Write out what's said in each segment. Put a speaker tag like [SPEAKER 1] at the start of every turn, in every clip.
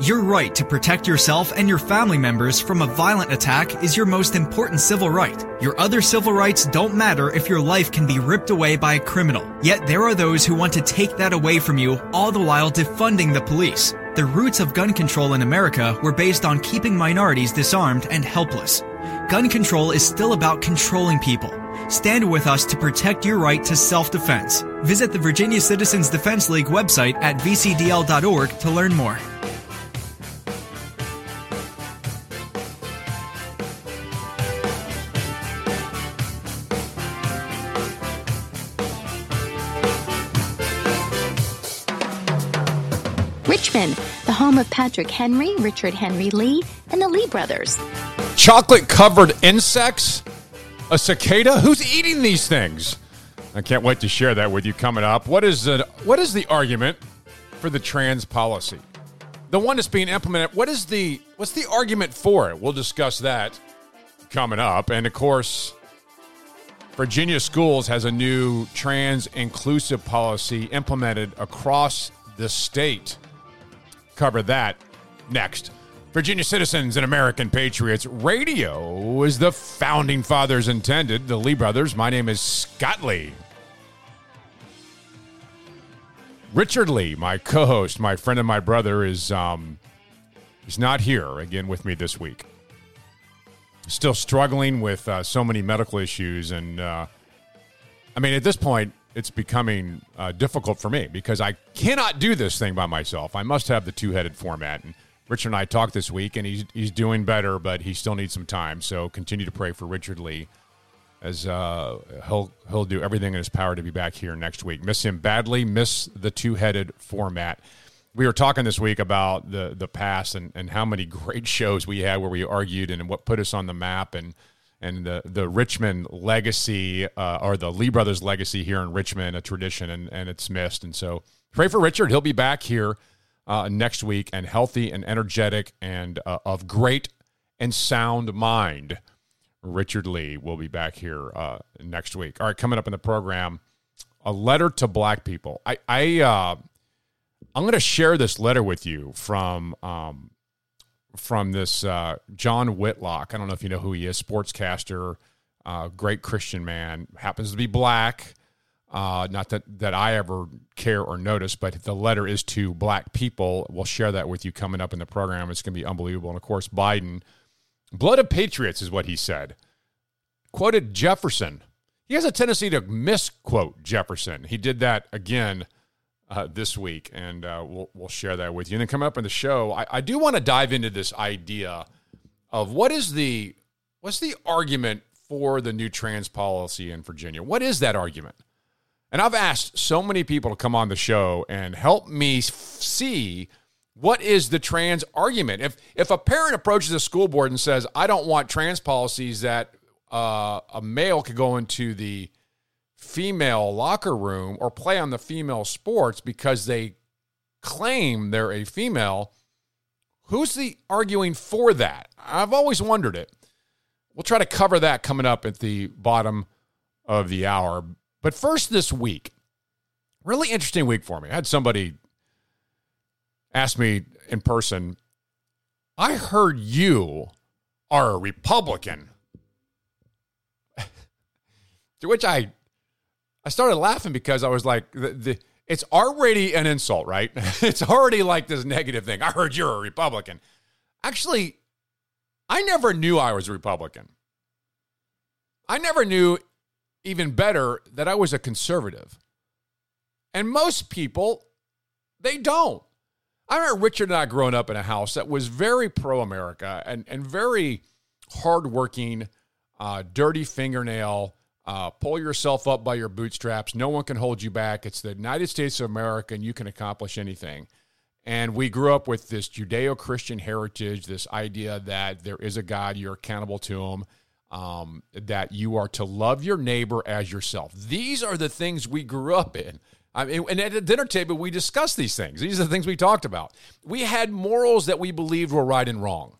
[SPEAKER 1] Your right to protect yourself and your family members from a violent attack is your most important civil right. Your other civil rights don't matter if your life can be ripped away by a criminal. Yet there are those who want to take that away from you, all the while defunding the police. The roots of gun control in America were based on keeping minorities disarmed and helpless. Gun control is still about controlling people. Stand with us to protect your right to self-defense. Visit the Virginia Citizens Defense League website at vcdl.org to learn more.
[SPEAKER 2] The home of Patrick Henry, Richard Henry Lee, and the Lee brothers.
[SPEAKER 3] Chocolate covered insects? A cicada? Who's eating these things? I can't wait to share that with you coming up. What is the, what is the argument for the trans policy? The one that's being implemented. What is the what's the argument for it? We'll discuss that coming up. And of course, Virginia Schools has a new trans inclusive policy implemented across the state. Cover that next. Virginia citizens and American patriots, radio is the founding fathers intended, the Lee brothers. My name is Scott Lee. Richard Lee, my co-host, my friend and my brother, is um, he's not here again with me this week. Still struggling with uh, so many medical issues, and uh, I mean, at this point, it's becoming uh, difficult for me because I cannot do this thing by myself. I must have the two-headed format. And Richard and I talked this week, and he's he's doing better, but he still needs some time. So continue to pray for Richard Lee as uh, he'll he'll do everything in his power to be back here next week. Miss him badly. Miss the two-headed format. We were talking this week about the the past and, and how many great shows we had where we argued and what put us on the map and and the the Richmond legacy uh, or the Lee brothers legacy here in Richmond, a tradition, and and it's missed. And so pray for Richard. He'll be back here uh, next week and healthy and energetic and uh, of great and sound mind. Richard Lee will be back here uh, next week. All right, coming up in the program, a letter to black people. I, I uh, I'm going to share this letter with you from um, from this uh, John Whitlock. I don't know if you know who he is, sportscaster, uh, great Christian man, happens to be black. Uh, not that, that I ever care or notice, but the letter is to black people. We'll share that with you coming up in the program. It's going to be unbelievable. And of course, Biden, blood of patriots is what he said. Quoted Jefferson. He has a tendency to misquote Jefferson. He did that again uh, this week, and uh, we'll, we'll share that with you. And then coming up in the show, I, I do want to dive into this idea of what is the what's the argument for the new trans policy in Virginia? What is that argument? And I've asked so many people to come on the show and help me see what is the trans argument. If if a parent approaches a school board and says, "I don't want trans policies that uh, a male could go into the female locker room or play on the female sports because they claim they're a female," who's the arguing for that? I've always wondered it. We'll try to cover that coming up at the bottom of the hour. But first, this week, really interesting week for me. I had somebody ask me in person, I heard you are a Republican. to which I I started laughing because I was like, the, the, it's already an insult, right? it's already like this negative thing. I heard you're a Republican. Actually, I never knew I was a Republican. I never knew even better that I was a conservative. And most people, they don't. I remember Richard and I growing up in a house that was very pro America and, and very hardworking, uh, dirty fingernail, uh, pull yourself up by your bootstraps. No one can hold you back. It's the United States of America and you can accomplish anything. And we grew up with this Judeo Christian heritage, this idea that there is a God, you're accountable to him um, that you are to love your neighbor as yourself. These are the things we grew up in. I mean, and at the dinner table, we discussed these things. These are the things we talked about. We had morals that we believed were right and wrong.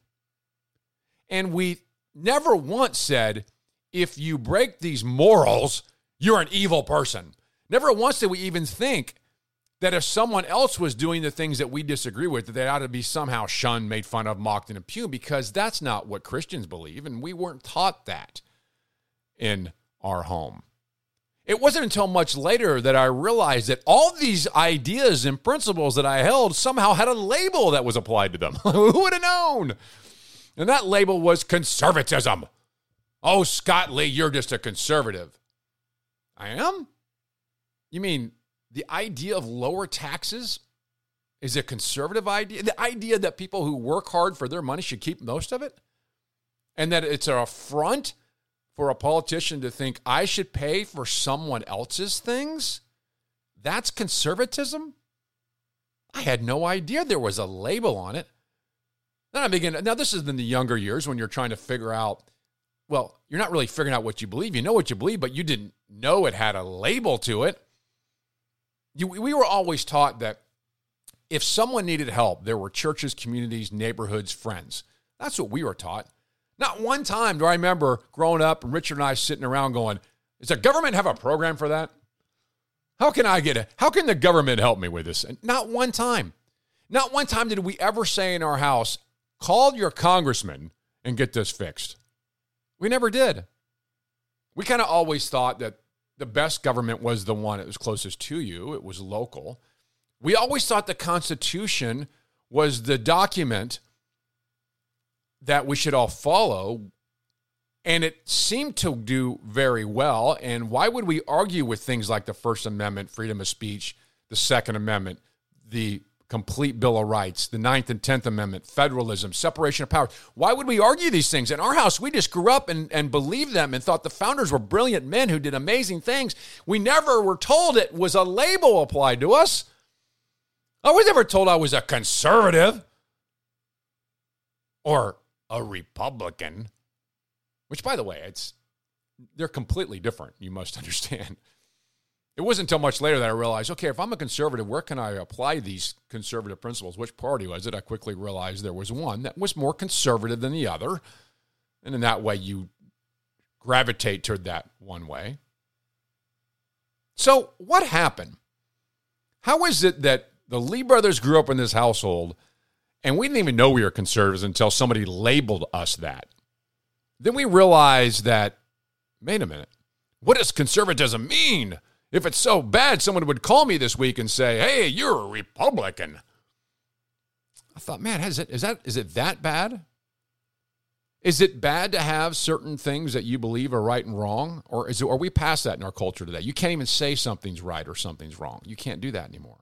[SPEAKER 3] And we never once said, if you break these morals, you're an evil person. Never once did we even think that if someone else was doing the things that we disagree with, that they ought to be somehow shunned, made fun of, mocked, and impugned, because that's not what Christians believe. And we weren't taught that in our home. It wasn't until much later that I realized that all these ideas and principles that I held somehow had a label that was applied to them. Who would have known? And that label was conservatism. Oh, Scott Lee, you're just a conservative. I am? You mean the idea of lower taxes is a conservative idea? The idea that people who work hard for their money should keep most of it? And that it's an affront for a politician to think I should pay for someone else's things? That's conservatism? I had no idea there was a label on it. Then I begin. Now, this is in the younger years when you're trying to figure out. Well, you're not really figuring out what you believe. You know what you believe, but you didn't know it had a label to it. You, we were always taught that if someone needed help, there were churches, communities, neighborhoods, friends. That's what we were taught. Not one time do I remember growing up and Richard and I sitting around going, Does the government have a program for that? How can I get it? How can the government help me with this? And not one time. Not one time did we ever say in our house, Call your congressman and get this fixed. We never did. We kind of always thought that the best government was the one that was closest to you, it was local. We always thought the Constitution was the document that we should all follow. And it seemed to do very well. And why would we argue with things like the First Amendment, freedom of speech, the Second Amendment, the complete Bill of Rights, the Ninth and Tenth Amendment, federalism, separation of powers? Why would we argue these things? In our house, we just grew up and, and believed them and thought the founders were brilliant men who did amazing things. We never were told it was a label applied to us. I was never told I was a conservative or a Republican, which, by the way, it's they're completely different. You must understand. It wasn't until much later that I realized, okay, if I'm a conservative, where can I apply these conservative principles? Which party was it? I quickly realized there was one that was more conservative than the other. And in that way, you gravitate toward that one way. So, what happened? How is it that the Lee brothers grew up in this household and we didn't even know we were conservatives until somebody labeled us that. Then we realized that, wait a minute, what does conservatism mean? If it's so bad, someone would call me this week and say, hey, you're a Republican. I thought, man, is it, is, that, is it that bad? Is it bad to have certain things that you believe are right and wrong? Or is it, are we past that in our culture today? You can't even say something's right or something's wrong. You can't do that anymore.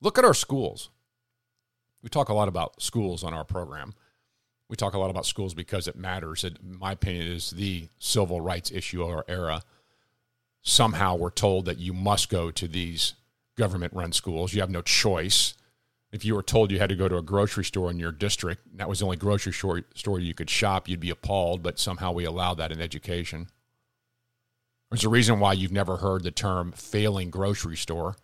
[SPEAKER 3] Look at our schools. We talk a lot about schools on our program. We talk a lot about schools because it matters. It, in my opinion, is the civil rights issue of our era. Somehow we're told that you must go to these government run schools. You have no choice. If you were told you had to go to a grocery store in your district, and that was the only grocery store you could shop, you'd be appalled, but somehow we allow that in education. There's a reason why you've never heard the term failing grocery store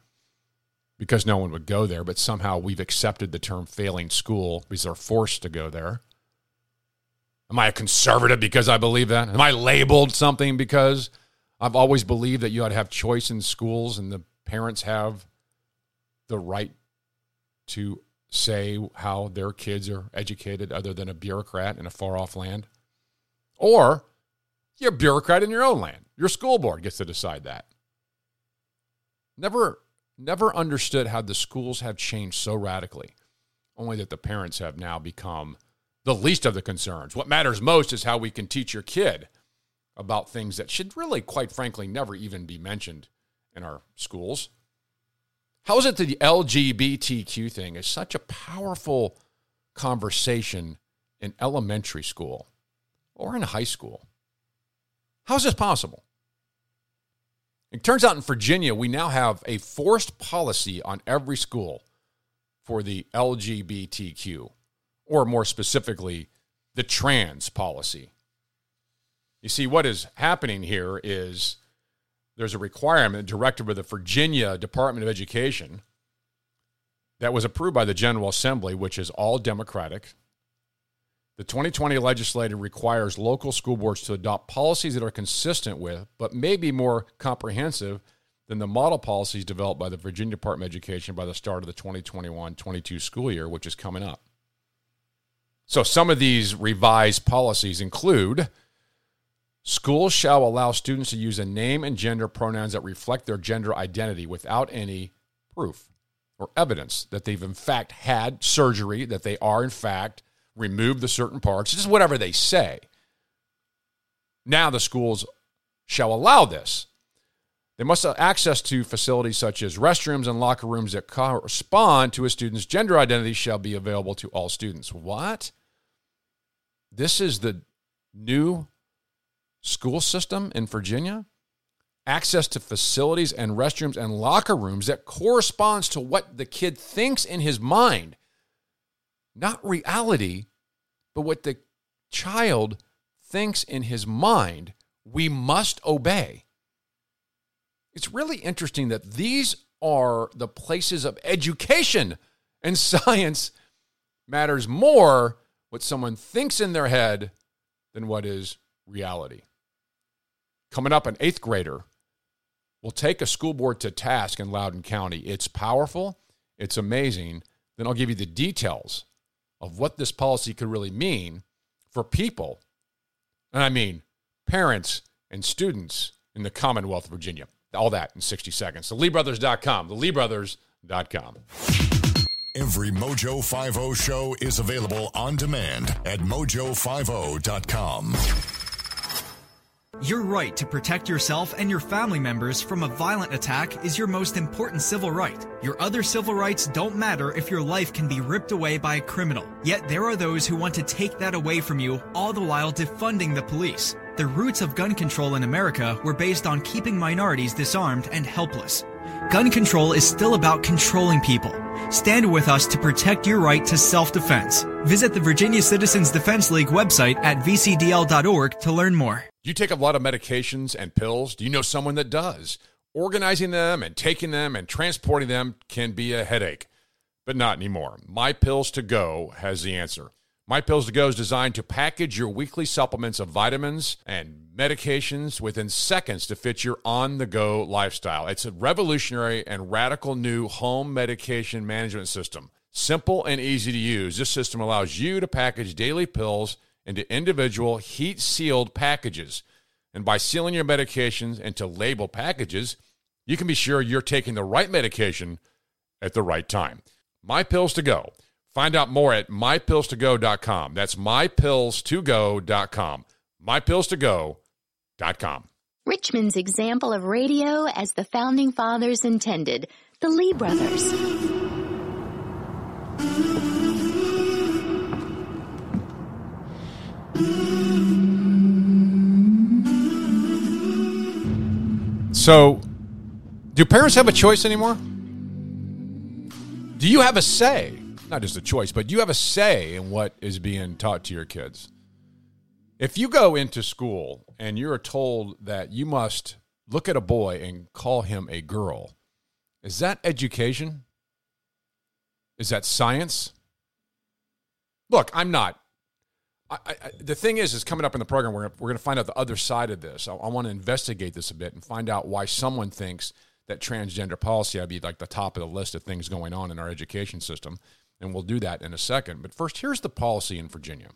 [SPEAKER 3] because no one would go there, but somehow we've accepted the term failing school because they're forced to go there. Am I a conservative because I believe that? Am I labeled something because I've always believed that you ought to have choice in schools and the parents have the right to say how their kids are educated other than a bureaucrat in a far off land? Or you're a bureaucrat in your own land. Your school board gets to decide that. Never never understood how the schools have changed so radically, only that the parents have now become the least of the concerns. What matters most is how we can teach your kid about things that should really, quite frankly, never even be mentioned in our schools. How is it that the LGBTQ thing is such a powerful conversation in elementary school or in high school? How is this possible? It turns out in Virginia, we now have a forced policy on every school for the LGBTQ, or more specifically, the trans policy. You see, what is happening here is there's a requirement directed by the Virginia Department of Education that was approved by the General Assembly, which is all Democratic, the 2020 legislature requires local school boards to adopt policies that are consistent with, but may be more comprehensive than the model policies developed by the Virginia Department of Education by the start of the 2021 22 school year, which is coming up. So, some of these revised policies include schools shall allow students to use a name and gender pronouns that reflect their gender identity without any proof or evidence that they've in fact had surgery, that they are in fact removed the certain parts, just whatever they say. Now the schools shall allow this. They must have access to facilities such as restrooms and locker rooms that correspond to a student's gender identity shall be available to all students. What? This is the new school system in Virginia? Access to facilities and restrooms and locker rooms that corresponds to what the kid thinks in his mind. Not reality, but what the child thinks in his mind, we must obey. It's really interesting that these are the places of education, and science matters more what someone thinks in their head than what is reality. Coming up, an eighth grader will take a school board to task in Loudoun County. It's powerful, it's amazing. Then I'll give you the details of what this policy could really mean for people, and I mean parents and students in the Commonwealth of Virginia. All that in 60 seconds. The LeeBrothers.com. The LeeBrothers.com.
[SPEAKER 4] Every Mojo 50 show is available on demand at mojo50.com.
[SPEAKER 1] Your right to protect yourself and your family members from a violent attack is your most important civil right. Your other civil rights don't matter if your life can be ripped away by a criminal. Yet there are those who want to take that away from you, all the while defunding the police. The roots of gun control in America were based on keeping minorities disarmed and helpless. Gun control is still about controlling people. Stand with us to protect your right to self-defense. Visit the Virginia Citizens Defense League website at vcdl.org to learn more.
[SPEAKER 3] Do you take a lot of medications and pills? Do you know someone that does? Organizing them and taking them and transporting them can be a headache, but not anymore. My Pills to Go has the answer. My Pills to Go is designed to package your weekly supplements of vitamins and medications within seconds to fit your on the go lifestyle. It's a revolutionary and radical new home medication management system. Simple and easy to use, this system allows you to package daily pills into individual heat sealed packages. And by sealing your medications into label packages, you can be sure you're taking the right medication at the right time. My Pills to Go. Find out more at mypillstogo.com. That's mypillstogo.com. Mypillstogo.com.
[SPEAKER 2] Richmond's example of radio as the founding fathers intended, the Lee brothers.
[SPEAKER 3] So, do parents have a choice anymore? Do you have a say? Not just a choice, but do you have a say in what is being taught to your kids? If you go into school and you're told that you must look at a boy and call him a girl, is that education? Is that science? Look, I'm not. I, I, the thing is, is coming up in the program, we're, we're going to find out the other side of this. I, I want to investigate this a bit and find out why someone thinks that transgender policy to be like the top of the list of things going on in our education system. And we'll do that in a second. But first, here's the policy in Virginia.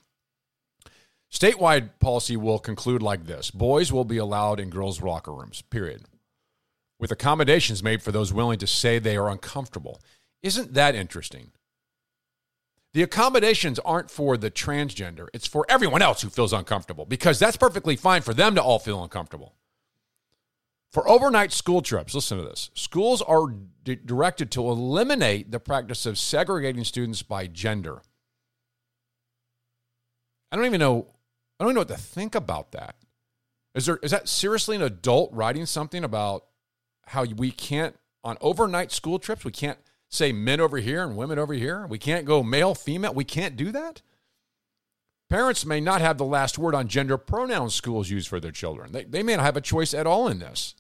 [SPEAKER 3] Statewide policy will conclude like this Boys will be allowed in girls' locker rooms, period, with accommodations made for those willing to say they are uncomfortable. Isn't that interesting? The accommodations aren't for the transgender, it's for everyone else who feels uncomfortable because that's perfectly fine for them to all feel uncomfortable. For overnight school trips, listen to this. Schools are d- directed to eliminate the practice of segregating students by gender. I don't even know I don't even know what to think about that. Is there is that seriously an adult writing something about how we can't on overnight school trips we can't say men over here and women over here? We can't go male, female. We can't do that? Parents may not have the last word on gender pronouns schools use for their children. They, they may not have a choice at all in this.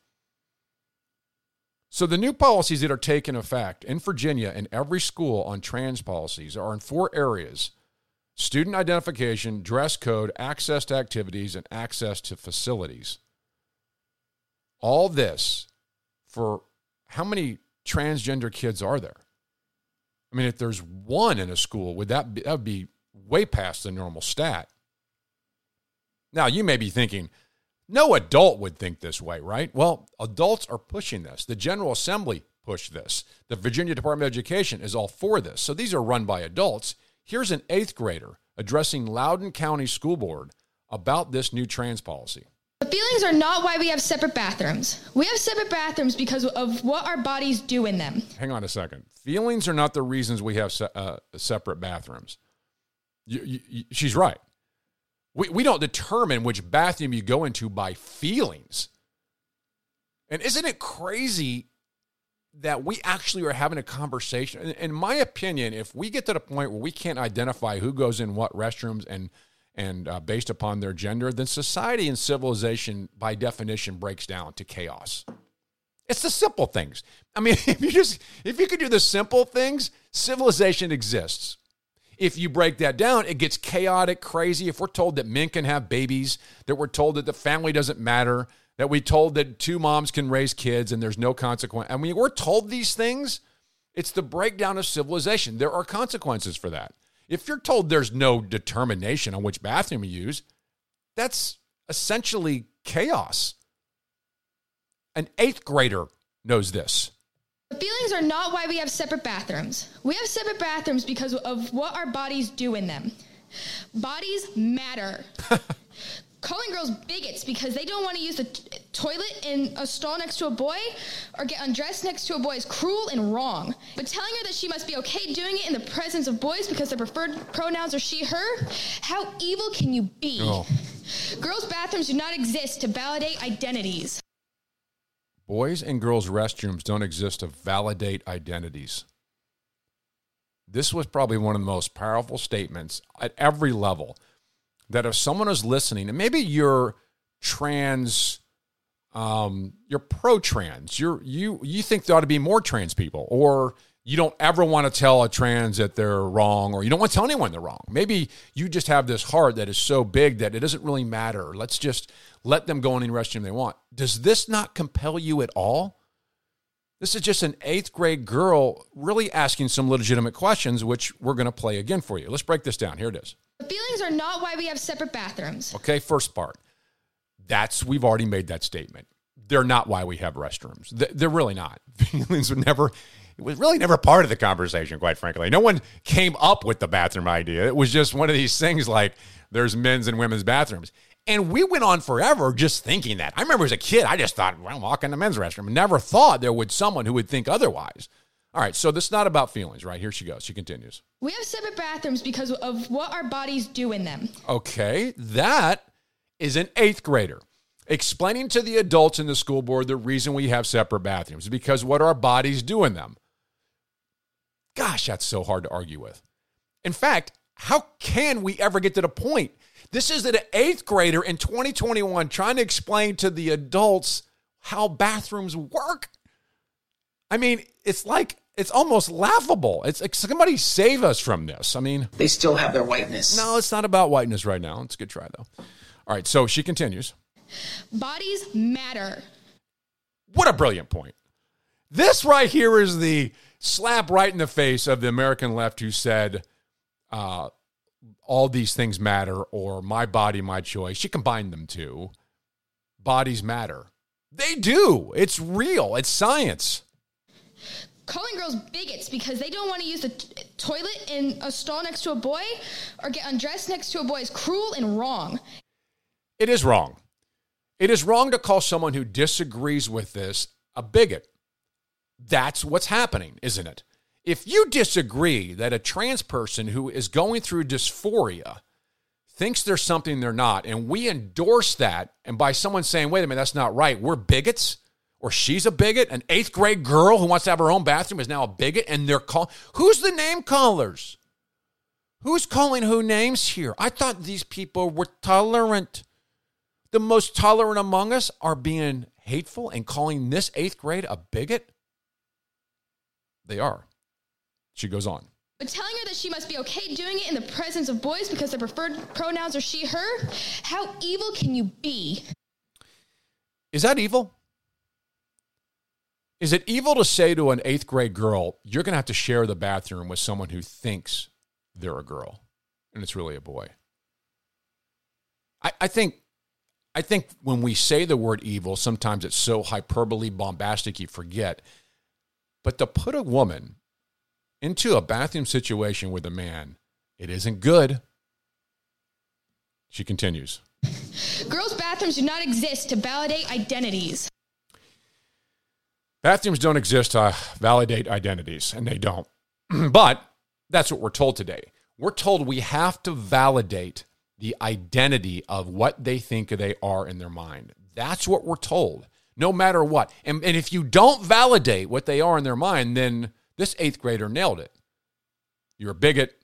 [SPEAKER 3] So, the new policies that are taking effect in Virginia in every school on trans policies are in four areas student identification, dress code, access to activities, and access to facilities. All this for how many transgender kids are there? I mean, if there's one in a school, would that be, that would be way past the normal stat? Now, you may be thinking, no adult would think this way, right? Well, adults are pushing this. The General Assembly pushed this. The Virginia Department of Education is all for this. So these are run by adults. Here's an eighth grader addressing Loudoun County School Board about this new trans policy.
[SPEAKER 5] The feelings are not why we have separate bathrooms. We have separate bathrooms because of what our bodies do in them.
[SPEAKER 3] Hang on a second. Feelings are not the reasons we have se- uh, separate bathrooms. You, you, you, she's right. We, we don't determine which bathroom you go into by feelings. And isn't it crazy that we actually are having a conversation? In, in my opinion, if we get to the point where we can't identify who goes in what restrooms and and uh, based upon their gender, then society and civilization, by definition, breaks down to chaos. It's the simple things. I mean, if you just if you could do the simple things, civilization exists. If you break that down, it gets chaotic, crazy. If we're told that men can have babies, that we're told that the family doesn't matter, that we're told that two moms can raise kids and there's no consequence. I mean, we're told these things. It's the breakdown of civilization. There are consequences for that. If you're told there's no determination on which bathroom you use, that's essentially chaos. An eighth grader knows this.
[SPEAKER 5] The feelings are not why we have separate bathrooms. We have separate bathrooms because of what our bodies do in them. Bodies matter. Calling girls bigots because they don't want to use the toilet in a stall next to a boy or get undressed next to a boy is cruel and wrong. But telling her that she must be okay doing it in the presence of boys because their preferred pronouns are she, her, how evil can you be?
[SPEAKER 3] Oh.
[SPEAKER 5] Girls' bathrooms do not exist to validate identities.
[SPEAKER 3] Boys and girls' restrooms don't exist to validate identities. This was probably one of the most powerful statements at every level. That if someone is listening, and maybe you're trans, um, you're pro-trans, you're you you think there ought to be more trans people, or you don't ever want to tell a trans that they're wrong, or you don't want to tell anyone they're wrong. Maybe you just have this heart that is so big that it doesn't really matter. Let's just let them go in any restroom they want. Does this not compel you at all? This is just an eighth grade girl really asking some legitimate questions, which we're going to play again for you. Let's break this down. Here it is.
[SPEAKER 5] The feelings are not why we have separate bathrooms.
[SPEAKER 3] Okay, first part. That's we've already made that statement. They're not why we have restrooms. They're really not. Feelings were never. It was really never part of the conversation, quite frankly. No one came up with the bathroom idea. It was just one of these things like there's men's and women's bathrooms. And we went on forever just thinking that. I remember as a kid, I just thought, well, walk in the men's restroom. Never thought there would someone who would think otherwise. All right, so this is not about feelings, right? Here she goes. She continues.
[SPEAKER 5] We have separate bathrooms because of what our bodies do in them.
[SPEAKER 3] Okay, that is an eighth grader explaining to the adults in the school board the reason we have separate bathrooms is because what our bodies do in them. Gosh, that's so hard to argue with. In fact, how can we ever get to the point? This is an eighth grader in 2021 trying to explain to the adults how bathrooms work. I mean, it's like it's almost laughable. It's like somebody save us from this. I mean,
[SPEAKER 6] They still have their whiteness.
[SPEAKER 3] no, it's not about whiteness right now. It's a good try though. All right, so she continues.
[SPEAKER 5] Bodies matter.
[SPEAKER 3] What a brilliant point. This right here is the slap right in the face of the American left who said, uh, all these things matter or my body, my choice. She combined them two. Bodies matter. They do. It's real. It's science.
[SPEAKER 5] Calling girls bigots because they don't want to use the t- toilet in a stall next to a boy or get undressed next to a boy is cruel and wrong.
[SPEAKER 3] It is wrong. It is wrong to call someone who disagrees with this a bigot. That's what's happening, isn't it? If you disagree that a trans person who is going through dysphoria thinks there's something they're not, and we endorse that, and by someone saying, wait a minute, that's not right, we're bigots, or she's a bigot, an eighth grade girl who wants to have her own bathroom is now a bigot, and they're call who's the name callers? Who's calling who names here? I thought these people were tolerant. The most tolerant among us are being hateful and calling this eighth grade a bigot? They are. She goes on.
[SPEAKER 5] But telling her that she must be okay doing it in the presence of boys because their preferred pronouns are she, her, how evil can you be?
[SPEAKER 3] Is that evil? Is it evil to say to an eighth grade girl, you're going to have to share the bathroom with someone who thinks they're a girl and it's really a boy? I, I think. I think when we say the word evil, sometimes it's so hyperbole, bombastic, you forget. But to put a woman into a bathroom situation with a man, it isn't good. She continues.
[SPEAKER 5] Girls' bathrooms do not exist to validate identities.
[SPEAKER 3] Bathrooms don't exist to validate identities, and they don't. but that's what we're told today. We're told we have to validate the identity of what they think they are in their mind. That's what we're told, no matter what. And, and if you don't validate what they are in their mind, then this eighth grader nailed it. You're a bigot,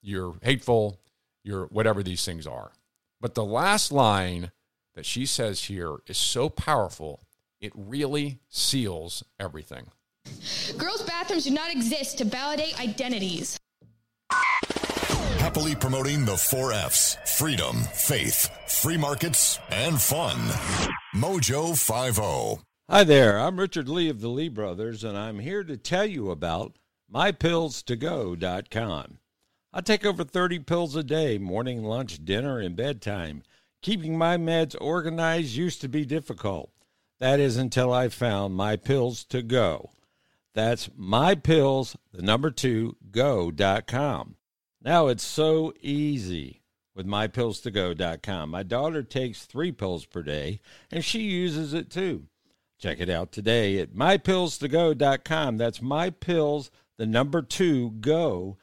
[SPEAKER 3] you're hateful, you're whatever these things are. But the last line that she says here is so powerful, it really seals everything.
[SPEAKER 5] Girls' bathrooms do not exist to validate identities.
[SPEAKER 4] Happily promoting the four F's freedom, faith, free markets, and fun. Mojo 50.
[SPEAKER 6] Hi there, I'm Richard Lee of the Lee Brothers, and I'm here to tell you about mypillstogo.com. I take over 30 pills a day, morning, lunch, dinner, and bedtime. Keeping my meds organized used to be difficult. That is until I found My Pills to Go. That's My Pills, the number two, go.com. Now it's so easy with mypillstogo.com. My daughter takes three pills per day, and she uses it too. Check it out today at mypillstogo.com. That's mypills, the number two, go.com.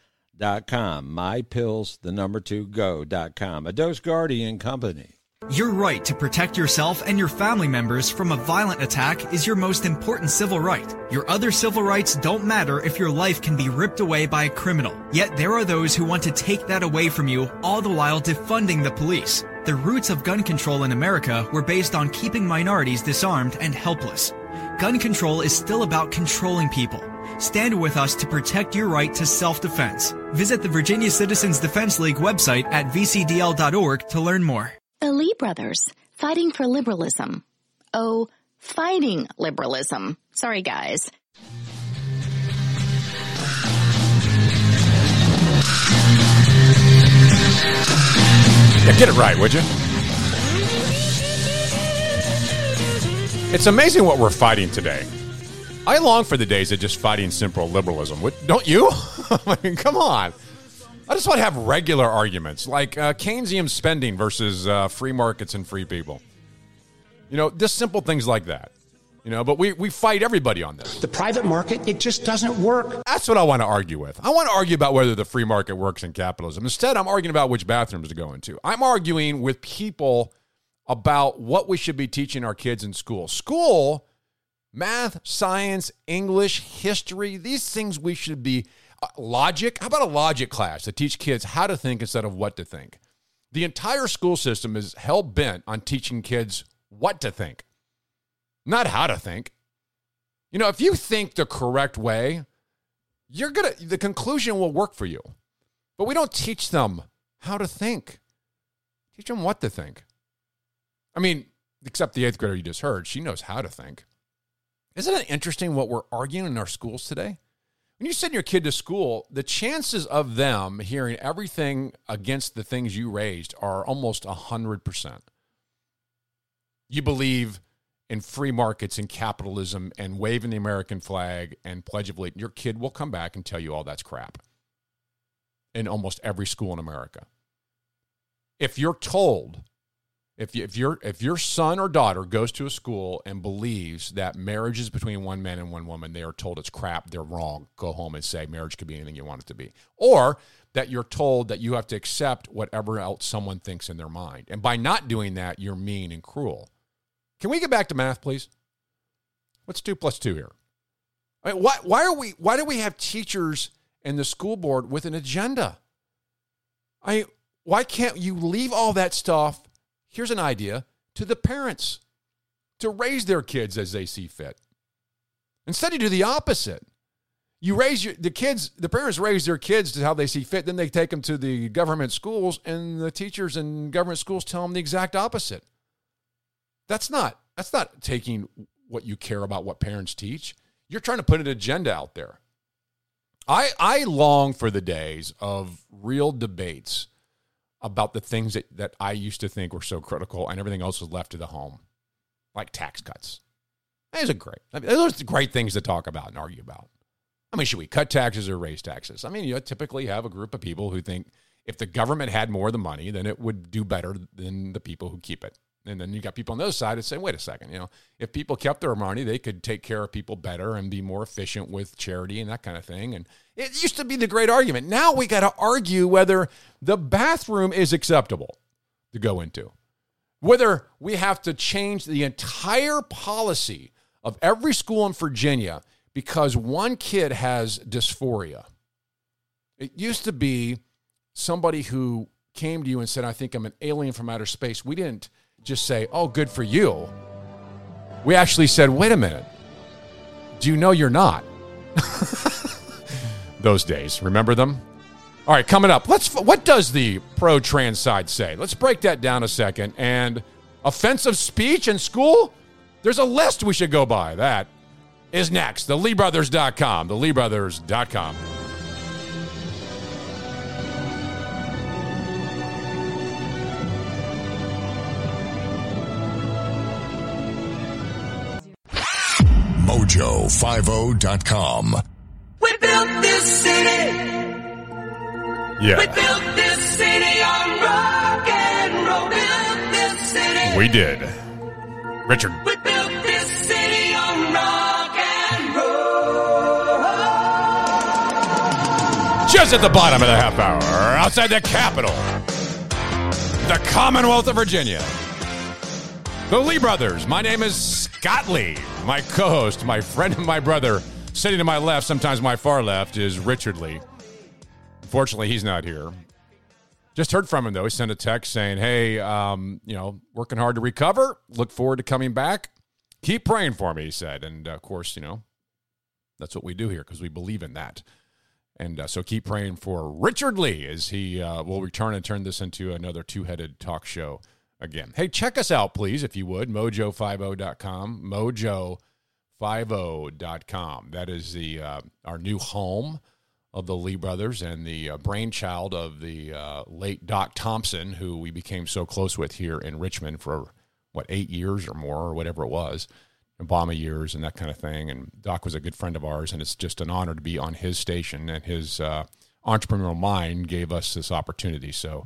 [SPEAKER 6] Mypills, the number two, go.com. A Dose Guardian company.
[SPEAKER 1] Your right to protect yourself and your family members from a violent attack is your most important civil right. Your other civil rights don't matter if your life can be ripped away by a criminal. Yet there are those who want to take that away from you, all the while defunding the police. The roots of gun control in America were based on keeping minorities disarmed and helpless. Gun control is still about controlling people. Stand with us to protect your right to self-defense. Visit the Virginia Citizens Defense League website at vcdl.org to learn more.
[SPEAKER 2] The Lee brothers, fighting for liberalism. Oh, fighting liberalism. Sorry, guys.
[SPEAKER 3] Yeah, get it right, would you? It's amazing what we're fighting today. I long for the days of just fighting simple liberalism. Don't you? I mean, come on. I just want to have regular arguments like uh, Keynesian spending versus uh, free markets and free people. You know, just simple things like that. You know, but we, we fight everybody on this.
[SPEAKER 7] The private market, it just doesn't work.
[SPEAKER 3] That's what I want to argue with. I want to argue about whether the free market works in capitalism. Instead, I'm arguing about which bathrooms to go into. I'm arguing with people about what we should be teaching our kids in school. School, math, science, English, history, these things we should be Uh, logic. How about a logic class to teach kids how to think instead of what to think? The entire school system is hell bent on teaching kids what to think, not how to think. You know, if you think the correct way, you're going to, the conclusion will work for you. But we don't teach them how to think, teach them what to think. I mean, except the eighth grader you just heard, she knows how to think. Isn't it interesting what we're arguing in our schools today? When you send your kid to school, the chances of them hearing everything against the things you raised are almost 100%. You believe in free markets and capitalism and waving the American flag and Pledge of Allegiance, your kid will come back and tell you all that's crap in almost every school in America. If you're told, if, you, if, your if your son or daughter goes to a school and believes that marriage is between one man and one woman, they are told it's crap, they're wrong. Go home and say marriage could be anything you want it to be. Or that you're told that you have to accept whatever else someone thinks in their mind. And by not doing that, you're mean and cruel. Can we get back to math, please? What's two plus two here? I mean, why, why are we? Why do we have teachers and the school board with an agenda? I why can't you leave all that stuff? Here's an idea to the parents to raise their kids as they see fit. Instead, you do the opposite. You raise your, the kids, the parents raise their kids to how they see fit. Then they take them to the government schools, and the teachers in government schools tell them the exact opposite. That's not that's not taking what you care about what parents teach. You're trying to put an agenda out there. I I long for the days of real debates about the things that, that I used to think were so critical and everything else was left to the home, like tax cuts. Those are great. I mean, those are great things to talk about and argue about. I mean, should we cut taxes or raise taxes? I mean, you typically have a group of people who think if the government had more of the money, then it would do better than the people who keep it. And then you got people on the other side that say, wait a second, you know, if people kept their money, they could take care of people better and be more efficient with charity and that kind of thing. And it used to be the great argument. Now we got to argue whether the bathroom is acceptable to go into, whether we have to change the entire policy of every school in Virginia because one kid has dysphoria. It used to be somebody who came to you and said, I think I'm an alien from outer space. We didn't just say, oh, good for you. We actually said, wait a minute. Do you know you're not? Those days, remember them? All right, coming up. Let's. What does the pro trans side say? Let's break that down a second. And offensive speech in school? There's a list we should go by. That is next. The LeeBrothers.com. The LeeBrothers.com.
[SPEAKER 4] Mojo50.com.
[SPEAKER 8] We built this city.
[SPEAKER 3] Yeah.
[SPEAKER 8] We built this city on rock and roll. Built this city.
[SPEAKER 3] We did. Richard.
[SPEAKER 8] We built this city on rock and roll.
[SPEAKER 3] Just at the bottom of the half hour, outside the capital, the Commonwealth of Virginia. The Lee Brothers. My name is Scott Lee. My co host, my friend, and my brother, sitting to my left, sometimes my far left, is Richard Lee. Unfortunately, he's not here. Just heard from him, though. He sent a text saying, Hey, um, you know, working hard to recover. Look forward to coming back. Keep praying for me, he said. And uh, of course, you know, that's what we do here because we believe in that. And uh, so keep praying for Richard Lee as he uh, will return and turn this into another two headed talk show again. Hey, check us out, please, if you would. Mojo50.com. Mojo50.com. That is the uh, our new home of the Lee brothers and the uh, brainchild of the uh, late Doc Thompson, who we became so close with here in Richmond for, what, eight years or more, or whatever it was. Obama years and that kind of thing. And Doc was a good friend of ours, and it's just an honor to be on his station. And his uh, entrepreneurial mind gave us this opportunity. So,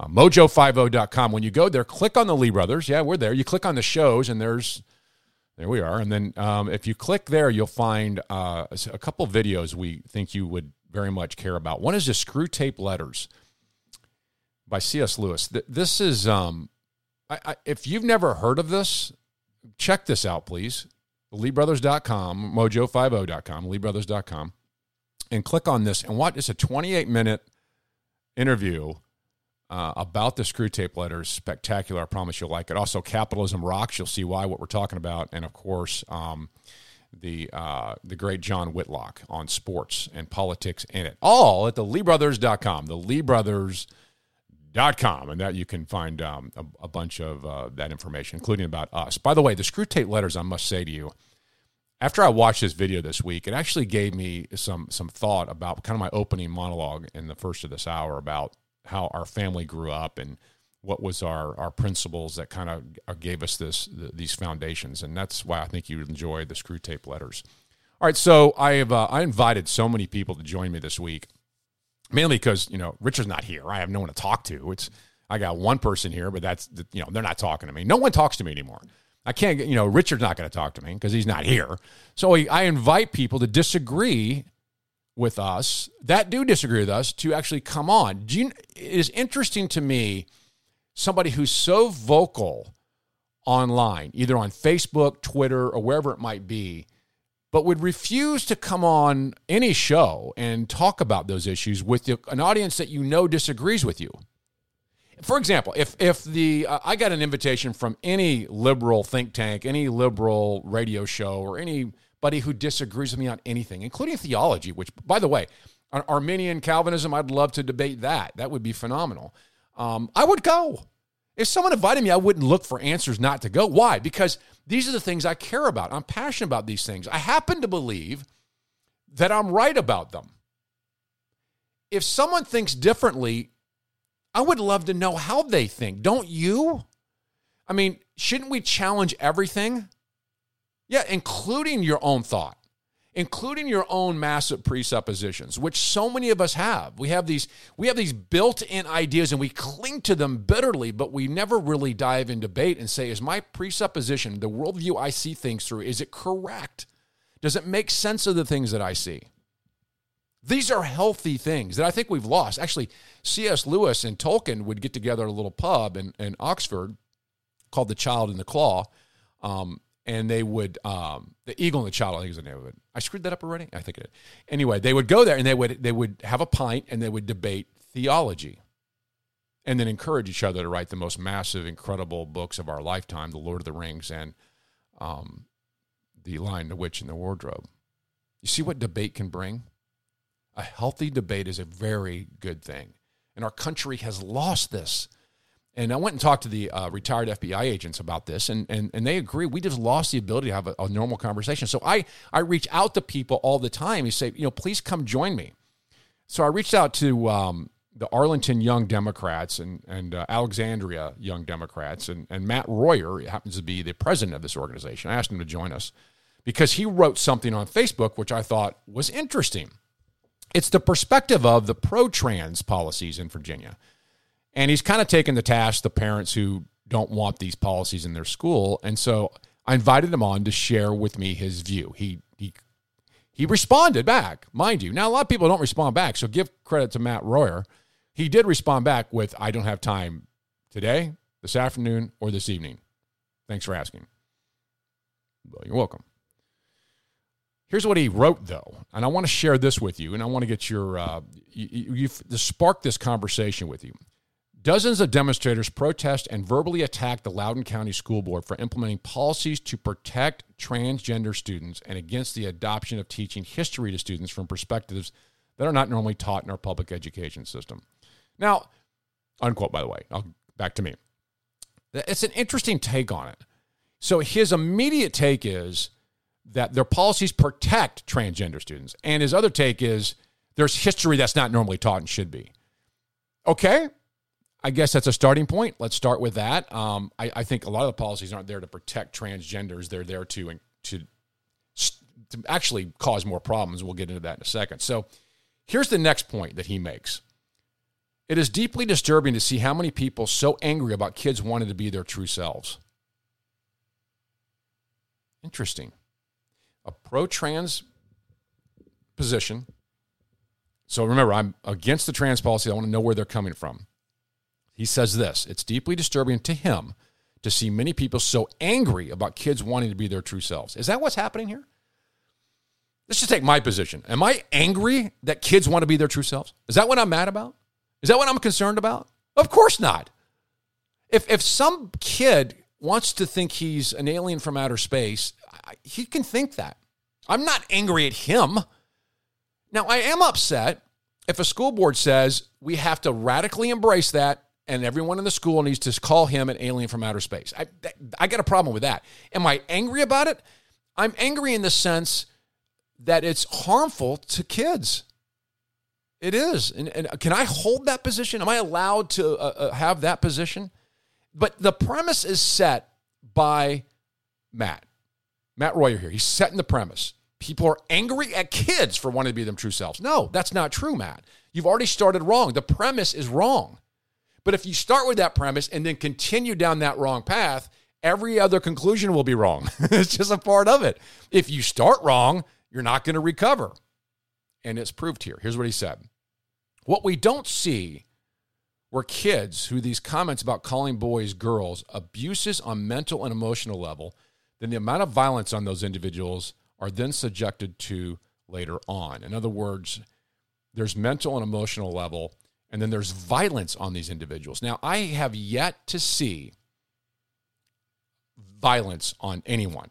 [SPEAKER 3] uh, mojo50.com. When you go there, click on the Lee Brothers. Yeah, we're there. You click on the shows, and there's there we are. And then um, if you click there, you'll find uh, a couple videos we think you would very much care about. One is the Screwtape Letters by C.S. Lewis. Th- This is, um, I, I, if you've never heard of this, check this out, please. LeeBrothers.com, mojo50.com, LeeBrothers.com, and click on this and watch. It's a 28 minute interview uh, about the Screwtape letters. Spectacular. I promise you'll like it. Also, Capitalism Rocks. You'll see why, what we're talking about. And of course, um, the uh, the great John Whitlock on sports and politics in it. All at the LeeBrothers.com. The LeeBrothers.com. And that you can find um, a, a bunch of uh, that information, including about us. By the way, the Screwtape letters, I must say to you, after I watched this video this week, it actually gave me some some thought about kind of my opening monologue in the first of this hour about how our family grew up and what was our our principles that kind of gave us this th- these foundations, and that's why I think you enjoy the Screwtape letters. All right, so I have uh, I invited so many people to join me this week, mainly because you know Richard's not here. I have no one to talk to. It's I got one person here, but that's you know they're not talking to me. No one talks to me anymore. I can't you know, Richard's not going to talk to me because he's not here. So I invite people to disagree with us that do disagree with us to actually come on. You, it is interesting to me somebody who's so vocal online, either on Facebook, Twitter, or wherever it might be, but would refuse to come on any show and talk about those issues with the, an audience that you know disagrees with you for example, if if the uh, I got an invitation from any liberal think tank, any liberal radio show, or anybody who disagrees with me on anything, including theology, which, by the way, on Arminian Calvinism, I'd love to debate that. That would be phenomenal. Um, I would go. If someone invited me, I wouldn't look for answers not to go. Why? Because these are the things I care about. I'm passionate about these things. I happen to believe that I'm right about them. If someone thinks differently, I would love to know how they think. Don't you? I mean, shouldn't we challenge everything? Yeah, including your own thought, including your own massive presuppositions, which so many of us have. We have these we have these built-in ideas and we cling to them bitterly, but we never really dive in debate and say, is my presupposition, the worldview I see things through, is it correct? Does it make sense of the things that I see? These are healthy things that I think we've lost. Actually, C.S. Lewis and Tolkien would get together at a little pub in, in Oxford called The Child and the Claw. Um, and they would, um, the Eagle and the Child, I think is the name of it. I screwed that up already? I think it did. Anyway, they would go there and they would, they would have a pint and they would debate theology and then encourage each other to write the most massive, incredible books of our lifetime, The Lord of the Rings and um, The Lion, the Witch, and the Wardrobe. You see what debate can bring? A healthy debate is a very good thing. And our country has lost this. And I went and talked to the uh, retired FBI agents about this, and, and, and they agree. We just lost the ability to have a, a, normal conversation. So I, I reach out to people all the time. You say, you know, please come join me. So I reached out to um, the Arlington Young Democrats and, and uh, Alexandria Young Democrats, and, and Matt Royer happens to be the president of this organization. I asked him to join us because he wrote something on Facebook which I thought was interesting. It's the perspective of the pro trans policies in Virginia. And he's kind of taken the task the parents who don't want these policies in their school. And so I invited him on to share with me his view. He he he responded back, mind you. Now a lot of people don't respond back, so give credit to Matt Royer. He did respond back with, "I don't have time today, this afternoon, or this evening. Thanks for asking." Well, you're welcome. Here's what he wrote, though, and I want to share this with you, and I want to get your uh, you, you, to spark this conversation with you. Dozens of demonstrators protest and verbally attack the Loudoun County School Board for implementing policies to protect transgender students and against the adoption of teaching history to students from perspectives that are not normally taught in our public education system. Now, unquote, by the way, I'll, back to me. It's an interesting take on it. So his immediate take is that their policies protect transgender students, and his other take is there's history that's not normally taught and should be. Okay, I guess that's a starting point. Let's start with that. Um, I, I, think a lot of the policies aren't there to protect transgenders. They're there to, to, to actually cause more problems. We'll get into that in a second. So here's the next point that he makes. It is deeply disturbing to see how many people so angry about kids wanting to be their true selves. Interesting. A pro trans position. So remember, I'm against the trans policy. I want to know where they're coming from. He says this It's deeply disturbing to him to see many people so angry about kids wanting to be their true selves. Is that what's happening here? Let's just take my position. Am I angry that kids want to be their true selves? Is that what I'm mad about? Is that what I'm concerned about? Of course not. If, if some kid wants to think he's an alien from outer space, he can think that. I'm not angry at him. Now, I am upset if a school board says we have to radically embrace that and everyone in the school needs to call him an alien from outer space. I, I got a problem with that. Am I angry about it? I'm angry in the sense that it's harmful to kids. It is. And, and can I hold that position? Am I allowed to uh, uh, have that position? But the premise is set by Matt. Matt Royer here. He's setting the premise. People are angry at kids for wanting to be them true selves. No, that's not true, Matt. You've already started wrong. The premise is wrong. But if you start with that premise and then continue down that wrong path, every other conclusion will be wrong. it's just a part of it. If you start wrong, you're not going to recover. And it's proved here. Here's what he said What we don't see were kids who these comments about calling boys girls, abuses on mental and emotional level, then the amount of violence on those individuals are then subjected to later on. In other words, there's mental and emotional level and then there's violence on these individuals. Now, I have yet to see violence on anyone.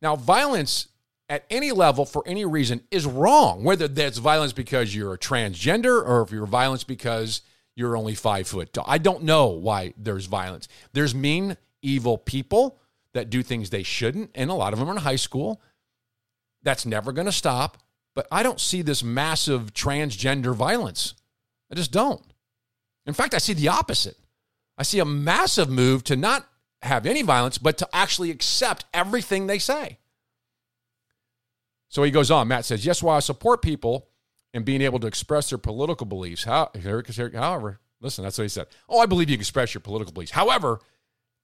[SPEAKER 3] Now, violence at any level for any reason is wrong, whether that's violence because you're a transgender or if you're violence because you're only five foot tall. I don't know why there's violence. There's mean, evil people that do things they shouldn't, and a lot of them are in high school. That's never going to stop. But I don't see this massive transgender violence. I just don't. In fact, I see the opposite. I see a massive move to not have any violence, but to actually accept everything they say. So he goes on. Matt says, Yes, while I support people and being able to express their political beliefs, how, however, listen, that's what he said. Oh, I believe you can express your political beliefs. However,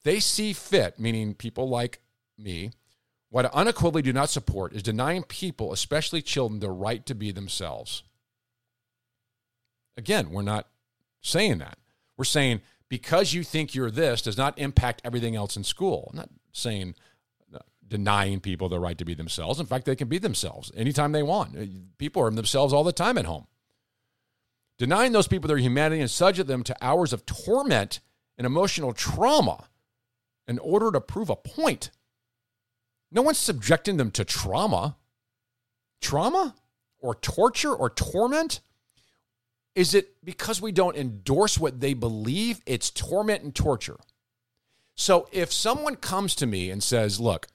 [SPEAKER 3] they see fit, meaning people like me, what I unequivocally do not support is denying people, especially children, the right to be themselves. Again, we're not saying that. We're saying because you think you're this does not impact everything else in school. I'm not saying uh, denying people the right to be themselves. In fact, they can be themselves anytime they want. Uh, people are themselves all the time at home. Denying those people their humanity and subject them to hours of torment and emotional trauma in order to prove a point. No one's subjecting them to trauma. Trauma or torture or torment? Is it because we don't endorse what they believe? It's torment and torture. So if someone comes to me and says, "Look,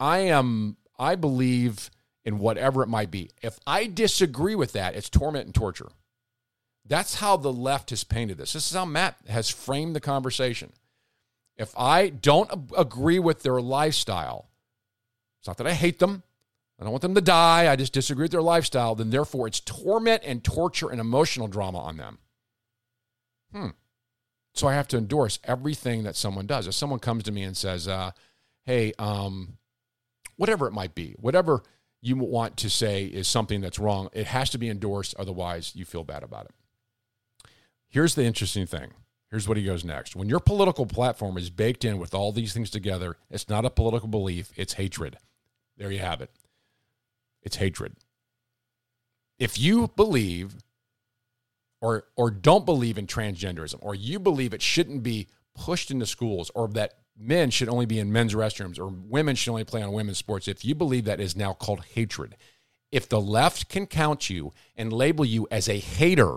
[SPEAKER 3] I am I believe in whatever it might be. If I disagree with that, it's torment and torture." That's how the left has painted this. This is how Matt has framed the conversation. If I don't agree with their lifestyle, it's not that I hate them. I don't want them to die. I just disagree with their lifestyle. Then, therefore, it's torment and torture and emotional drama on them. Hmm. So I have to endorse everything that someone does. If someone comes to me and says, uh, "Hey, um, whatever it might be, whatever you want to say is something that's wrong, it has to be endorsed. Otherwise, you feel bad about it." Here's the interesting thing. Here's what he goes next. When your political platform is baked in with all these things together, it's not a political belief; it's hatred. There you have it. It's hatred. If you believe or or don't believe in transgenderism or you believe it shouldn't be pushed into schools or that men should only be in men's restrooms or women should only play on women's sports, if you believe that is now called hatred. If the left can count you and label you as a hater,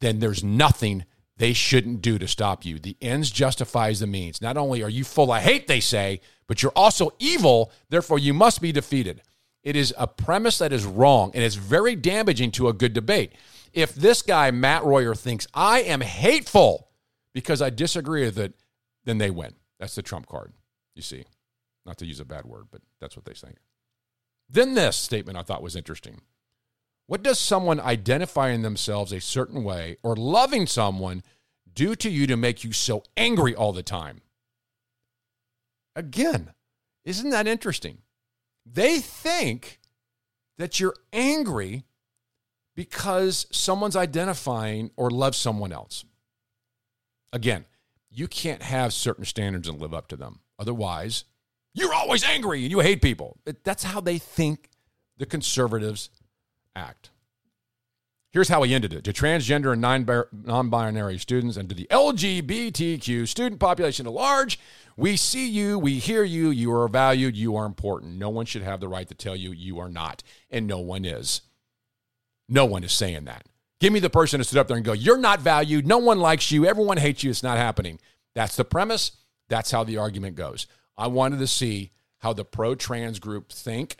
[SPEAKER 3] then there's nothing they shouldn't do to stop you. The ends justifies the means. Not only are you full of hate, they say, but you're also evil, therefore you must be defeated. It is a premise that is wrong and it's very damaging to a good debate. If this guy, Matt Royer, thinks I am hateful because I disagree with it, then they win. That's the trump card, you see. Not to use a bad word, but that's what they think. Then this statement I thought was interesting. What does someone identifying themselves a certain way or loving someone do to you to make you so angry all the time? Again, isn't that interesting? They think that you're angry because someone's identifying or loves someone else. Again, you can't have certain standards and live up to them. Otherwise, you're always angry and you hate people. That's how they think the conservatives act. Here's how he ended it to transgender and non binary students and to the LGBTQ student population at large. We see you, we hear you, you are valued, you are important. No one should have the right to tell you you are not, and no one is. No one is saying that. Give me the person to sit up there and go, You're not valued, no one likes you, everyone hates you, it's not happening. That's the premise. That's how the argument goes. I wanted to see how the pro trans group think.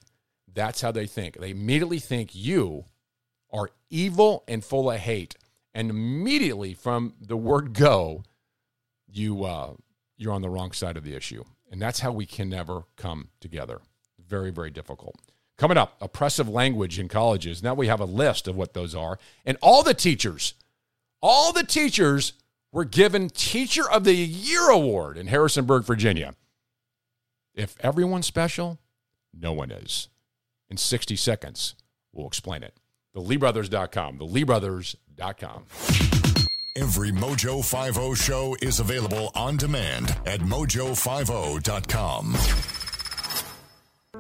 [SPEAKER 3] That's how they think. They immediately think you are evil and full of hate. And immediately from the word go, you uh, you're on the wrong side of the issue. And that's how we can never come together. Very, very difficult. Coming up, oppressive language in colleges. Now we have a list of what those are. And all the teachers, all the teachers were given Teacher of the Year award in Harrisonburg, Virginia. If everyone's special, no one is. In 60 seconds, we'll explain it theleebrothers.com. Theleebrothers.com.
[SPEAKER 4] Every Mojo 50 show is available on demand at mojo50.com.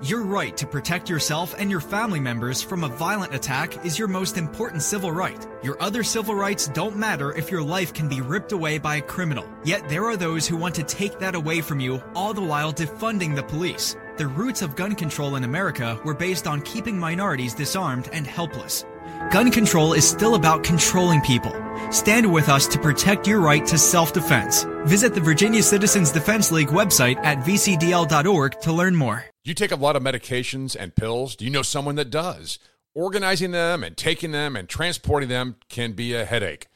[SPEAKER 1] Your right to protect yourself and your family members from a violent attack is your most important civil right. Your other civil rights don't matter if your life can be ripped away by a criminal. Yet there are those who want to take that away from you, all the while defunding the police. The roots of gun control in America were based on keeping minorities disarmed and helpless. Gun control is still about controlling people. Stand with us to protect your right to self-defense. Visit the Virginia Citizens Defense League website at vcdl.org to learn more.
[SPEAKER 3] You take a lot of medications and pills? Do you know someone that does? Organizing them and taking them and transporting them can be a headache,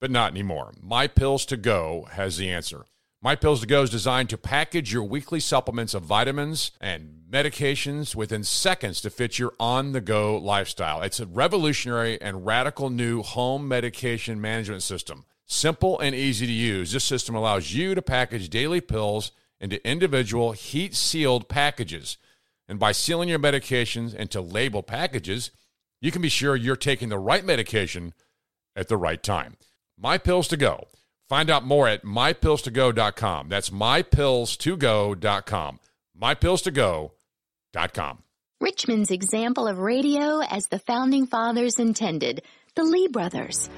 [SPEAKER 3] but not anymore. My Pills to Go has the answer. My Pills to Go is designed to package your weekly supplements of vitamins and medications within seconds to fit your on the go lifestyle. It's a revolutionary and radical new home medication management system. Simple and easy to use, this system allows you to package daily pills into individual heat sealed packages. And by sealing your medications into label packages, you can be sure you're taking the right medication at the right time. My Pills to Go. Find out more at mypillstogo.com. That's mypillstogo.com. Mypillstogo.com.
[SPEAKER 2] Richmond's example of radio as the founding fathers intended, the Lee brothers.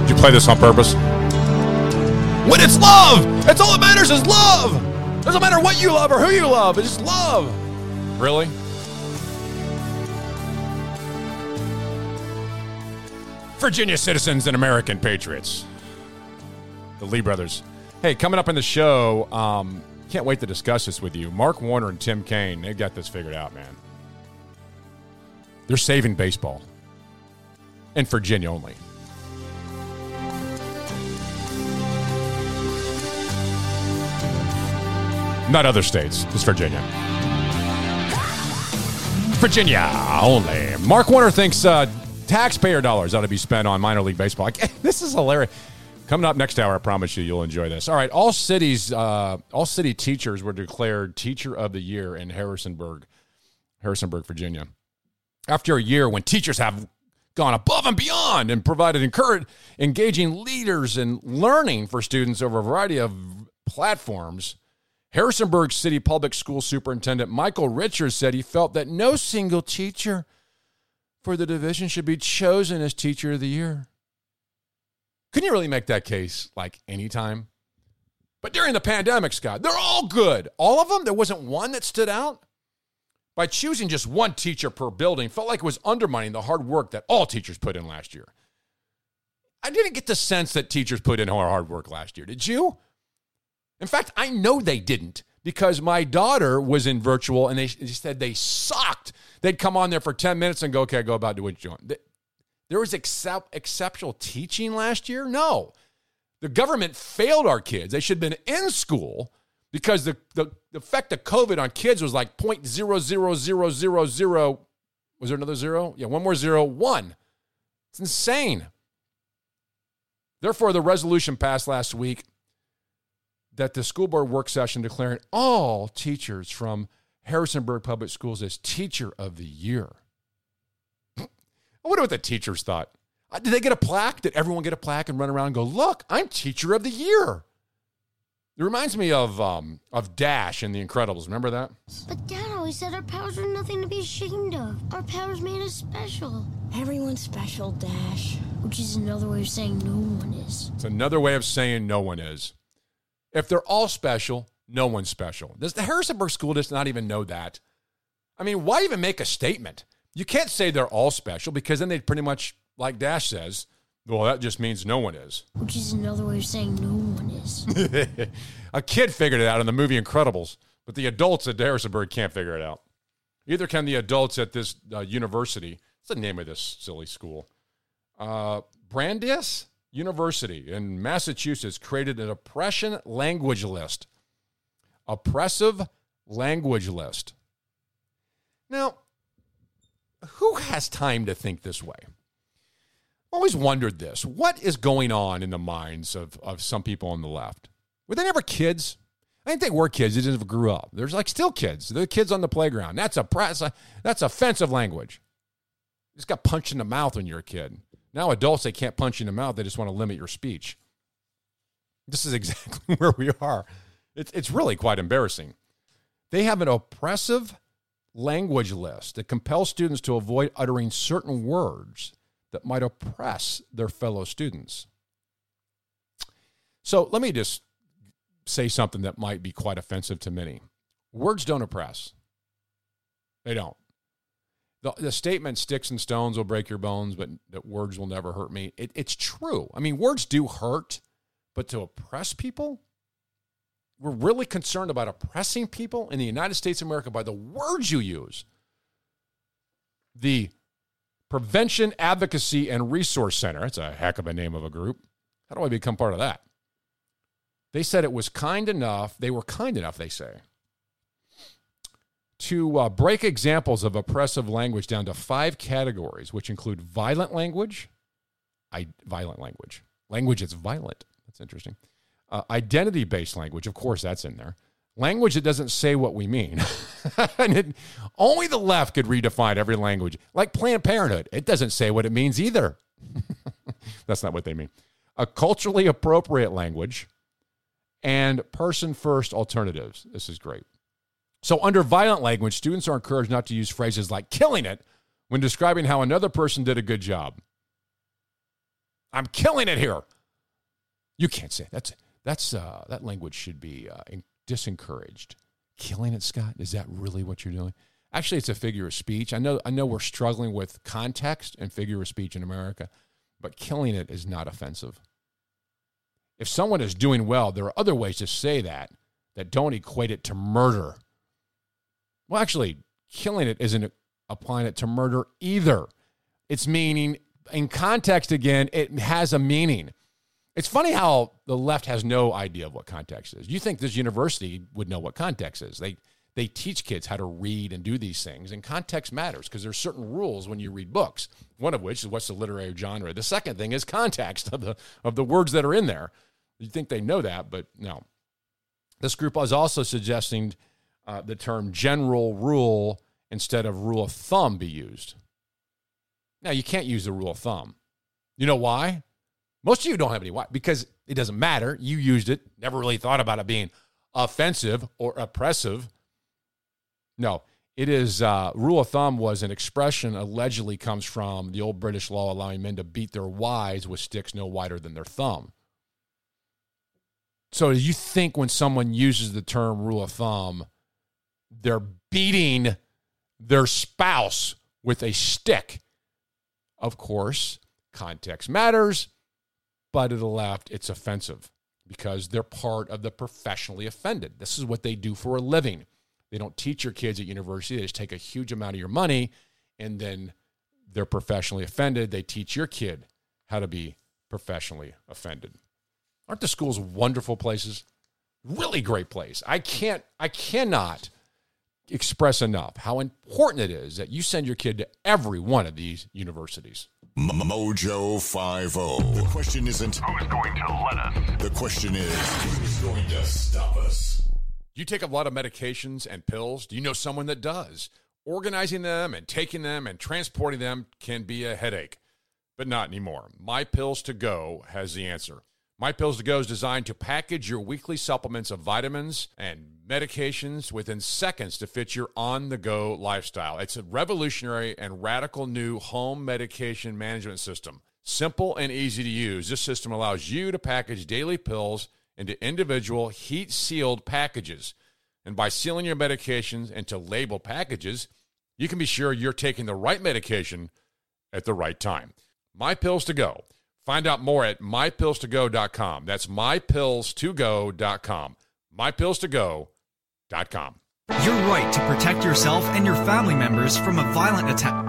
[SPEAKER 3] Did you play this on purpose? When it's love! That's all that matters is love! Doesn't matter what you love or who you love, it's just love. Really? Virginia citizens and American patriots. The Lee brothers. Hey, coming up in the show, um, can't wait to discuss this with you. Mark Warner and Tim Kaine, they've got this figured out, man. They're saving baseball. In Virginia only. Not other states, just Virginia. Virginia only. Mark Warner thinks uh, taxpayer dollars ought to be spent on minor league baseball. this is hilarious. Coming up next hour, I promise you, you'll enjoy this. All right, all cities, uh, all city teachers were declared Teacher of the Year in Harrisonburg, Harrisonburg, Virginia. After a year when teachers have gone above and beyond and provided encourage, engaging leaders and learning for students over a variety of platforms, Harrisonburg City Public School Superintendent Michael Richards said he felt that no single teacher for the division should be chosen as Teacher of the Year. Couldn't you really make that case like anytime? But during the pandemic, Scott, they're all good. All of them? There wasn't one that stood out? By choosing just one teacher per building felt like it was undermining the hard work that all teachers put in last year. I didn't get the sense that teachers put in our hard work last year. Did you? In fact, I know they didn't because my daughter was in virtual and they, they said they sucked. They'd come on there for 10 minutes and go, okay, go about doing what you're doing. There was excep- exceptional teaching last year? No. The government failed our kids. They should have been in school because the, the, the effect of COVID on kids was like 0.00000. Was there another zero? Yeah, one more zero, one. It's insane. Therefore, the resolution passed last week that the school board work session declaring all teachers from Harrisonburg Public Schools as Teacher of the Year. I wonder what the teachers thought. Uh, Did they get a plaque? Did everyone get a plaque and run around and go, look, I'm Teacher of the Year? It reminds me of um, of Dash in The Incredibles. Remember that?
[SPEAKER 9] But Dad always said our powers are nothing to be ashamed of. Our powers made us special.
[SPEAKER 10] Everyone's special, Dash.
[SPEAKER 9] Which is another way of saying no one is.
[SPEAKER 3] It's another way of saying no one is. If they're all special, no one's special. Does the Harrisonburg School District not even know that? I mean, why even make a statement? You can't say they're all special because then they'd pretty much, like Dash says, well, that just means no one is.
[SPEAKER 9] Which is another way of saying no one is.
[SPEAKER 3] a kid figured it out in the movie Incredibles, but the adults at Harrisonburg can't figure it out. Either can the adults at this uh, university. What's the name of this silly school? Uh, Brandeis University in Massachusetts created an oppression language list. Oppressive language list. Now, who has time to think this way? always wondered this. What is going on in the minds of, of some people on the left? Were they never kids? I think they were kids. They just grew up. There's like still kids. They're kids on the playground. That's a a, uh, that's offensive language. You just got punched in the mouth when you're a kid. Now adults they can't punch you in the mouth. They just want to limit your speech. This is exactly where we are. It's it's really quite embarrassing. They have an oppressive language list that compels students to avoid uttering certain words that might oppress their fellow students. So let me just say something that might be quite offensive to many. Words don't oppress. They don't. The, the statement "sticks and stones will break your bones, but that words will never hurt me." It, it's true. I mean, words do hurt, but to oppress people, we're really concerned about oppressing people in the United States of America by the words you use. The Prevention Advocacy and Resource Center. That's a heck of a name of a group. How do I become part of that? They said it was kind enough, they were kind enough, they say, to uh, break examples of oppressive language down to five categories, which include violent language, I, violent language, language that's violent. That's interesting. Uh, identity based language, of course, that's in there. Language that doesn't say what we mean. and it, only the left could redefine every language. Like Planned Parenthood, it doesn't say what it means either. that's not what they mean. A culturally appropriate language and person first alternatives. This is great. So, under violent language, students are encouraged not to use phrases like killing it when describing how another person did a good job. I'm killing it here. You can't say that's that's uh, that language should be uh, disencouraged. Killing it, Scott. Is that really what you're doing? Actually, it's a figure of speech. I know. I know we're struggling with context and figure of speech in America, but killing it is not offensive. If someone is doing well, there are other ways to say that that don't equate it to murder. Well, actually, killing it isn't applying it to murder either. It's meaning, in context again, it has a meaning. It's funny how the left has no idea of what context is. You think this university would know what context is. They they teach kids how to read and do these things, and context matters because there's certain rules when you read books. One of which is what's the literary genre. The second thing is context of the of the words that are in there. You think they know that, but no. This group was also suggesting uh, the term general rule instead of rule of thumb be used. Now, you can't use the rule of thumb. You know why? Most of you don't have any why because it doesn't matter. You used it, never really thought about it being offensive or oppressive. No, it is uh, rule of thumb was an expression allegedly comes from the old British law allowing men to beat their wives with sticks no wider than their thumb. So you think when someone uses the term rule of thumb, they're beating their spouse with a stick. Of course, context matters, but to the left, it's offensive because they're part of the professionally offended. This is what they do for a living. They don't teach your kids at university, they just take a huge amount of your money and then they're professionally offended. They teach your kid how to be professionally offended. Aren't the schools wonderful places? Really great place. I can't, I cannot express enough how important it is that you send your kid to every one of these universities.
[SPEAKER 4] Mojo 50. The question isn't
[SPEAKER 11] who's going to let us.
[SPEAKER 4] The question is who's going to stop us?
[SPEAKER 3] You take a lot of medications and pills. Do you know someone that does? Organizing them and taking them and transporting them can be a headache, but not anymore. My Pills to Go has the answer. My Pills to Go is designed to package your weekly supplements of vitamins and medications within seconds to fit your on the go lifestyle. It's a revolutionary and radical new home medication management system. Simple and easy to use, this system allows you to package daily pills into individual heat sealed packages. And by sealing your medications into labeled packages, you can be sure you're taking the right medication at the right time. My Pills to Go Find out more at mypillstogo.com. That's mypillstogo.com. Mypillstogo.com.
[SPEAKER 1] Your right to protect yourself and your family members from a violent attack.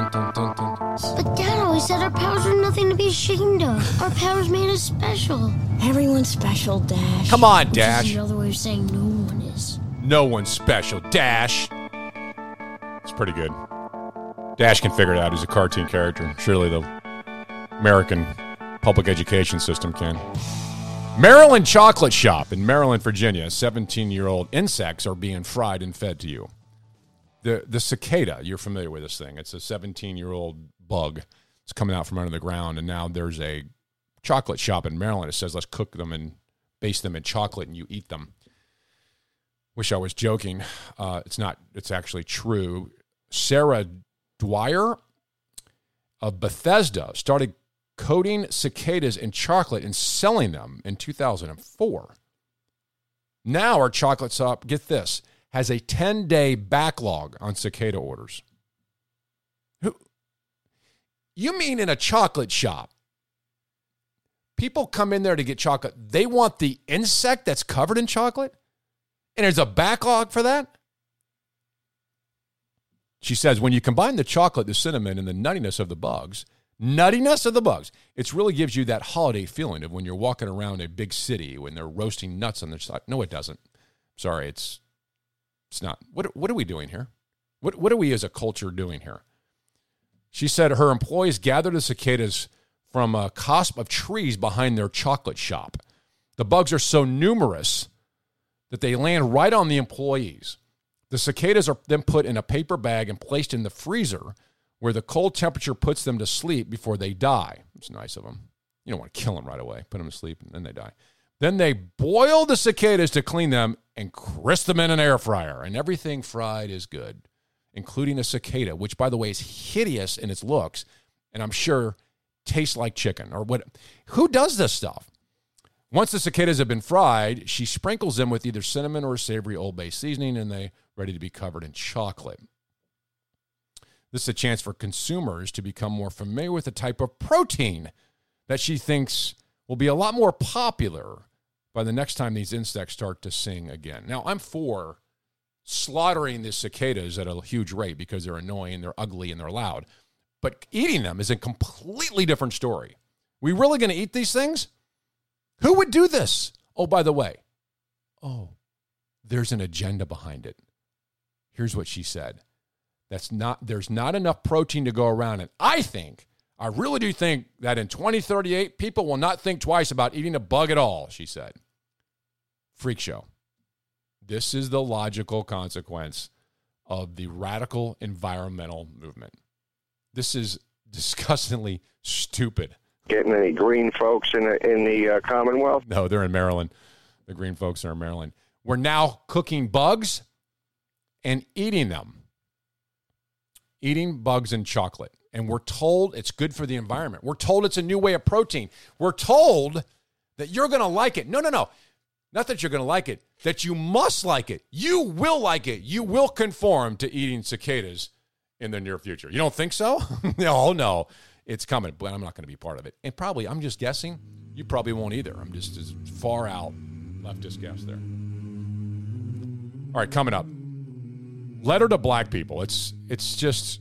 [SPEAKER 9] But Dad always said our powers were nothing to be ashamed of. Our powers made us special.
[SPEAKER 10] Everyone's special, Dash.
[SPEAKER 3] Come on,
[SPEAKER 9] Which
[SPEAKER 3] Dash.
[SPEAKER 9] is another way of saying no one is.
[SPEAKER 3] No one's special. Dash. It's pretty good. Dash can figure it out. He's a cartoon character. Surely the American public education system can. Maryland Chocolate Shop in Maryland, Virginia. 17 year old insects are being fried and fed to you. The, the cicada, you're familiar with this thing. It's a 17 year old bug. It's coming out from under the ground. And now there's a chocolate shop in Maryland. It says, let's cook them and base them in chocolate and you eat them. Wish I was joking. Uh, it's not, it's actually true. Sarah Dwyer of Bethesda started coating cicadas in chocolate and selling them in 2004. Now our chocolate shop, get this, has a 10 day backlog on cicada orders. Who? You mean in a chocolate shop? People come in there to get chocolate. They want the insect that's covered in chocolate? And there's a backlog for that? She says when you combine the chocolate, the cinnamon, and the nuttiness of the bugs, nuttiness of the bugs, it really gives you that holiday feeling of when you're walking around a big city when they're roasting nuts on their side. No, it doesn't. Sorry, it's it's not. What what are we doing here? What what are we as a culture doing here? She said her employees gather the cicadas from a cusp of trees behind their chocolate shop. The bugs are so numerous that they land right on the employees. The cicadas are then put in a paper bag and placed in the freezer where the cold temperature puts them to sleep before they die. It's nice of them. You don't want to kill them right away. Put them to sleep and then they die. Then they boil the cicadas to clean them and crisp them in an air fryer. And everything fried is good, including a cicada, which, by the way, is hideous in its looks. And I'm sure tastes like chicken or what. Who does this stuff? Once the cicadas have been fried, she sprinkles them with either cinnamon or savory Old Bay seasoning, and they ready to be covered in chocolate. This is a chance for consumers to become more familiar with the type of protein that she thinks will be a lot more popular by the next time these insects start to sing again. Now, I'm for slaughtering the cicadas at a huge rate because they're annoying, they're ugly, and they're loud. But eating them is a completely different story. We really going to eat these things? Who would do this? Oh, by the way, oh, there's an agenda behind it. Here's what she said. That's not there's not enough protein to go around and I think I really do think that in 2038 people will not think twice about eating a bug at all, she said. Freak show. This is the logical consequence of the radical environmental movement. This is disgustingly stupid.
[SPEAKER 11] Getting any green folks in the, in the uh, Commonwealth?
[SPEAKER 3] No, they're in Maryland. The green folks are in Maryland. We're now cooking bugs and eating them, eating bugs and chocolate. And we're told it's good for the environment. We're told it's a new way of protein. We're told that you're going to like it. No, no, no. Not that you're going to like it, that you must like it. You will like it. You will conform to eating cicadas in the near future. You don't think so? oh, no. It's coming, but I'm not going to be part of it. And probably, I'm just guessing, you probably won't either. I'm just as far out leftist guess there. All right, coming up. Letter to black people. It's it's just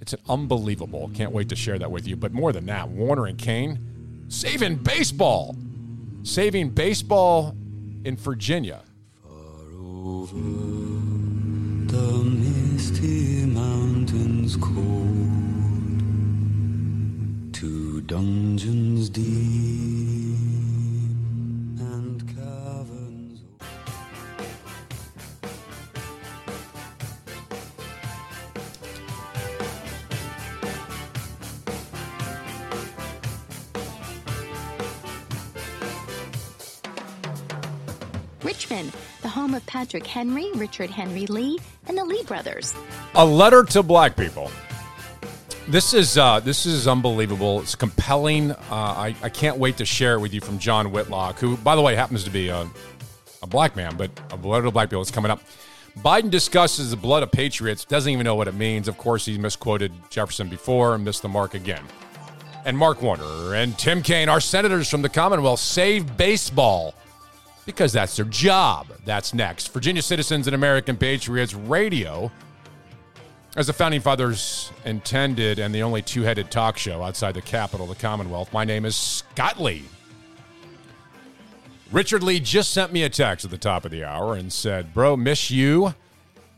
[SPEAKER 3] it's an unbelievable. Can't wait to share that with you. But more than that, Warner and Kaine saving baseball. Saving baseball in Virginia.
[SPEAKER 12] Over the misty mountains cold to dungeons deep
[SPEAKER 2] Richmond, the home of Patrick Henry, Richard Henry Lee, and the Lee brothers.
[SPEAKER 3] A letter to black people. This is uh, this is unbelievable. It's compelling. Uh, I, I can't wait to share it with you from John Whitlock, who, by the way, happens to be a, a black man, but a letter to black people is coming up. Biden discusses the blood of patriots. Doesn't even know what it means. Of course, he misquoted Jefferson before and missed the mark again. And Mark Warner and Tim Kaine, our senators from the Commonwealth, save baseball because that's their job. That's next. Virginia Citizens and American Patriots Radio. As the founding fathers intended, and the only two headed talk show outside the capital, the Commonwealth, my name is Scott Lee. Richard Lee just sent me a text at the top of the hour and said, "Bro, miss you.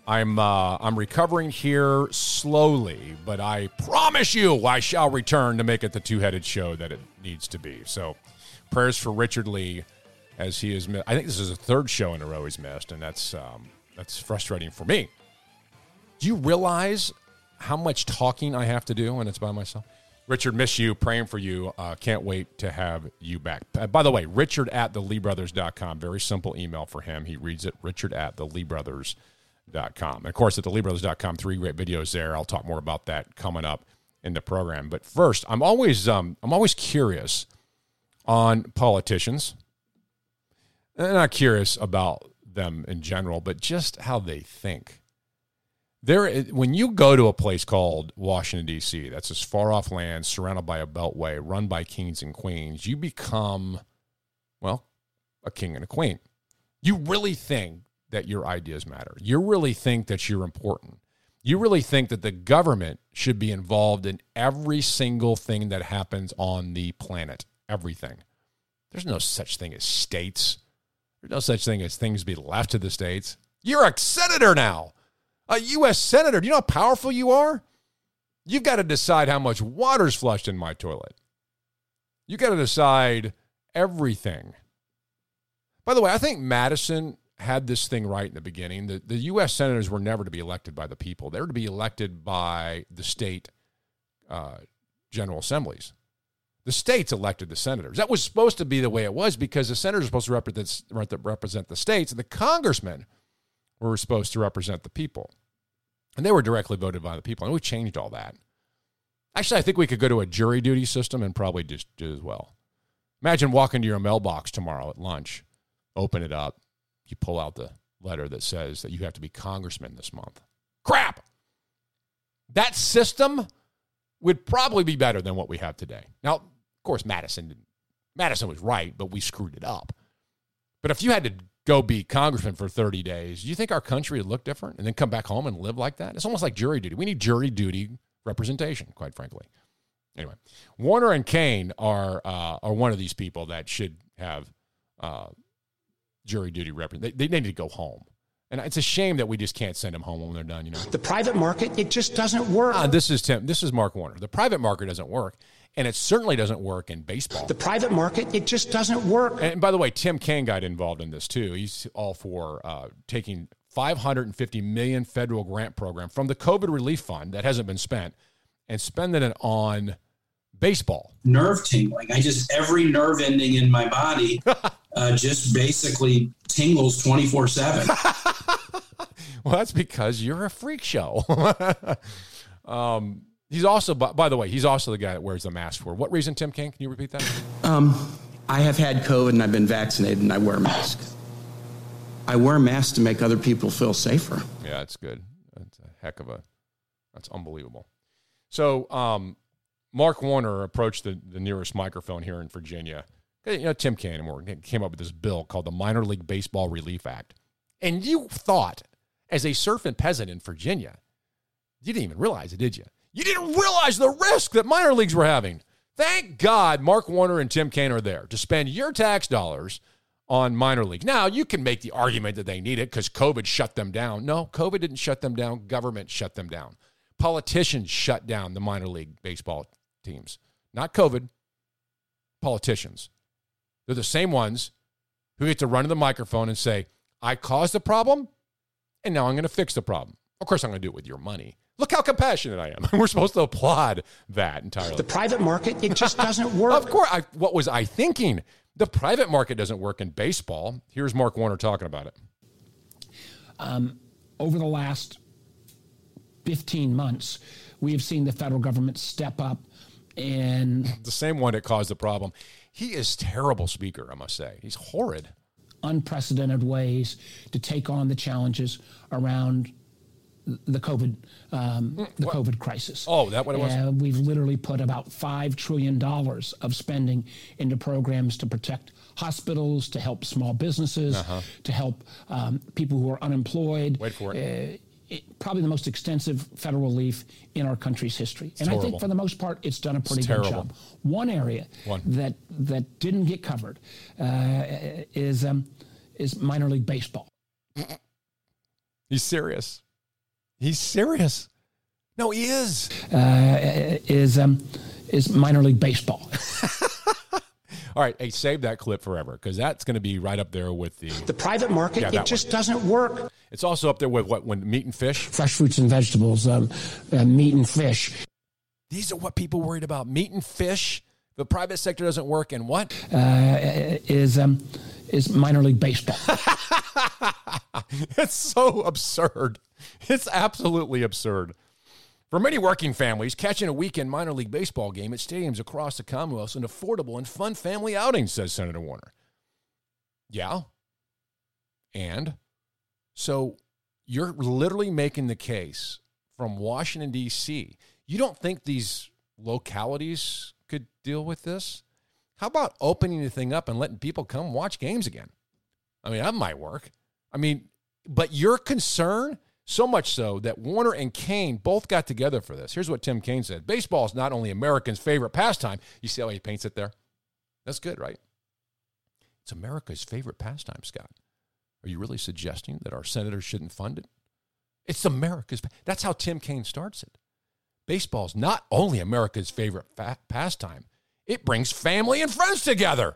[SPEAKER 3] I'm uh, I'm recovering here slowly, but I promise you, I shall return to make it the two-headed show that it needs to be." So, prayers for Richard Lee as he is. I think this is the third show in a row he's missed, and that's um, that's frustrating for me. Do you realize how much talking I have to do when it's by myself? Richard, miss you, praying for you. Uh, can't wait to have you back. Uh, by the way, Richard at theleebrothers.com. Very simple email for him. He reads it, Richard at theleebrothers.com. And of course, at theleebrothers.com, three great videos there. I'll talk more about that coming up in the program. But first, I'm always um, I'm always curious on politicians. I'm not curious about them in general, but just how they think. There, when you go to a place called Washington D.C., that's this far off land surrounded by a beltway, run by kings and queens, you become, well, a king and a queen. You really think that your ideas matter. You really think that you're important. You really think that the government should be involved in every single thing that happens on the planet. Everything. There's no such thing as states. There's no such thing as things be left to the states. You're a senator now, a U.S. senator. Do you know how powerful you are? You've got to decide how much water's flushed in my toilet. You got to decide everything. By the way, I think Madison had this thing right in the beginning. The, the U.S. senators were never to be elected by the people, they were to be elected by the state uh, general assemblies. The states elected the senators. That was supposed to be the way it was because the senators are supposed to represent, represent the states, and the congressmen were supposed to represent the people. And they were directly voted by the people. And we changed all that. Actually, I think we could go to a jury duty system and probably just do as well. Imagine walking to your mailbox tomorrow at lunch, open it up, you pull out the letter that says that you have to be congressman this month. Crap! That system would probably be better than what we have today. Now, course, Madison Madison was right, but we screwed it up. But if you had to go be congressman for 30 days, do you think our country would look different and then come back home and live like that? It's almost like jury duty. We need jury duty representation, quite frankly. Anyway, Warner and Kaine are uh, are one of these people that should have uh, jury duty represent. They, they need to go home. And it's a shame that we just can't send them home when they're done. You know,
[SPEAKER 7] the private market it just doesn't work.
[SPEAKER 3] Uh, this is Tim. This is Mark Warner. The private market doesn't work, and it certainly doesn't work in baseball.
[SPEAKER 7] The private market it just doesn't work.
[SPEAKER 3] And by the way, Tim Kaine got involved in this too. He's all for uh, taking 550 million federal grant program from the COVID relief fund that hasn't been spent and spending it on baseball.
[SPEAKER 13] Nerve tingling. I just every nerve ending in my body uh, just basically tingles 24 7.
[SPEAKER 3] well, that's because you're a freak show. um, he's also, by, by, the way, he's also the guy that wears the mask for what reason, Tim Kaine? Can you repeat that?
[SPEAKER 14] Um, I have had COVID and I've been vaccinated and I wear a mask. I wear a mask to make other people feel safer.
[SPEAKER 3] Yeah, that's good. That's a heck of a, that's unbelievable. So, um, Mark Warner approached the, the nearest microphone here in Virginia you know, Tim Cannon came up with this bill called the Minor League Baseball Relief Act. And you thought, as a serfant peasant in Virginia, you didn't even realize it, did you? You didn't realize the risk that minor leagues were having. Thank God Mark Warner and Tim Kaine are there to spend your tax dollars on minor leagues. Now, you can make the argument that they need it because COVID shut them down. No, COVID didn't shut them down. Government shut them down. Politicians shut down the minor league baseball teams. Not COVID, politicians. They're the same ones who get to run to the microphone and say, I caused the problem, and now I'm going to fix the problem. Of course, I'm going to do it with your money. Look how compassionate I am. We're supposed to applaud that entirely.
[SPEAKER 7] The private market, it just doesn't work.
[SPEAKER 3] of course. I, what was I thinking? The private market doesn't work in baseball. Here's Mark Warner talking about it.
[SPEAKER 15] Um, over the last 15 months, we have seen the federal government step up and.
[SPEAKER 3] The same one that caused the problem. He is terrible speaker, I must say. He's horrid.
[SPEAKER 15] Unprecedented ways to take on the challenges around the COVID, um, the what? COVID crisis.
[SPEAKER 3] Oh, that what it was. Uh,
[SPEAKER 15] we've literally put about five trillion dollars of spending into programs to protect hospitals, to help small businesses, uh-huh. to help um, people who are unemployed.
[SPEAKER 3] Wait for it. Uh,
[SPEAKER 15] it, probably the most extensive federal relief in our country's history.
[SPEAKER 3] It's
[SPEAKER 15] and
[SPEAKER 3] horrible.
[SPEAKER 15] I think for the most part, it's done a pretty good job. One area
[SPEAKER 3] One.
[SPEAKER 15] that that didn't get covered uh, is um, is minor league baseball.
[SPEAKER 3] He's serious. He's serious. No, he is.
[SPEAKER 15] Uh, is um, is minor league baseball.
[SPEAKER 3] All right, hey, save that clip forever because that's going to be right up there with the
[SPEAKER 7] the private market. Yeah, it just one. doesn't work.
[SPEAKER 3] It's also up there with what when meat and fish,
[SPEAKER 15] fresh fruits and vegetables, um, uh, meat and fish.
[SPEAKER 3] These are what people worried about: meat and fish. The private sector doesn't work, and what
[SPEAKER 15] uh, is um, is minor league baseball.
[SPEAKER 3] it's so absurd. It's absolutely absurd. For many working families, catching a weekend minor league baseball game at stadiums across the Commonwealth is an affordable and fun family outing, says Senator Warner. Yeah. And so you're literally making the case from Washington, D.C. You don't think these localities could deal with this? How about opening the thing up and letting people come watch games again? I mean, that might work. I mean, but your concern, so much so that Warner and Kaine both got together for this. Here's what Tim Kaine said Baseball is not only Americans' favorite pastime. You see how he paints it there? That's good, right? It's America's favorite pastime, Scott. Are you really suggesting that our senators shouldn't fund it? It's America's. That's how Tim Kaine starts it. Baseball is not only America's favorite fa- pastime, it brings family and friends together.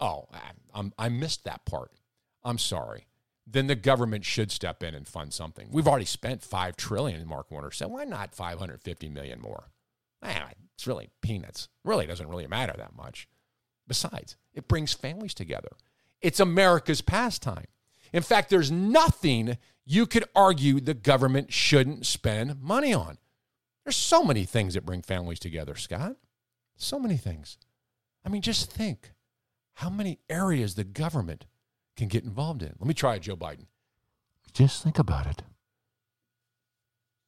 [SPEAKER 3] Oh, I, I missed that part. I'm sorry. Then the government should step in and fund something. We've already spent five trillion. Mark Warner said, "Why not 550 million more?" Ah, it's really peanuts. Really doesn't really matter that much. Besides, it brings families together. It's America's pastime. In fact, there's nothing you could argue the government shouldn't spend money on. There's so many things that bring families together, Scott. So many things. I mean, just think how many areas the government can get involved in. Let me try it, Joe Biden. Just think about it.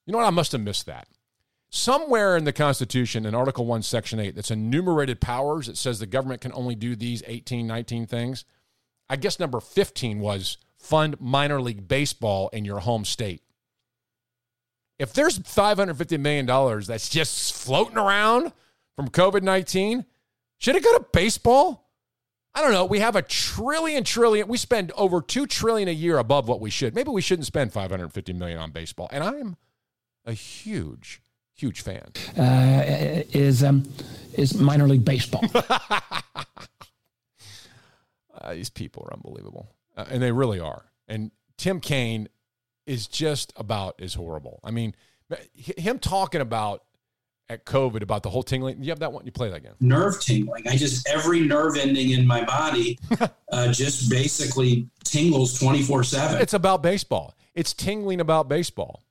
[SPEAKER 3] You know what? I must have missed that. Somewhere in the Constitution, in Article 1, Section 8, that's enumerated powers that says the government can only do these 18, 19 things. I guess number 15 was fund minor league baseball in your home state. If there's $550 million that's just floating around from COVID 19, should it go to baseball? I don't know. We have a trillion, trillion. We spend over two trillion a year above what we should. Maybe we shouldn't spend 550 million on baseball. And I'm a huge, huge fan.
[SPEAKER 15] Uh, is um, is minor league baseball.
[SPEAKER 3] uh, these people are unbelievable, uh, and they really are. And Tim Kaine is just about as horrible. I mean, him talking about at COVID about the whole tingling. You have that one. You play that again.
[SPEAKER 13] Nerve tingling. I just every nerve ending in my body uh, just basically tingles twenty four seven.
[SPEAKER 3] It's about baseball. It's tingling about baseball.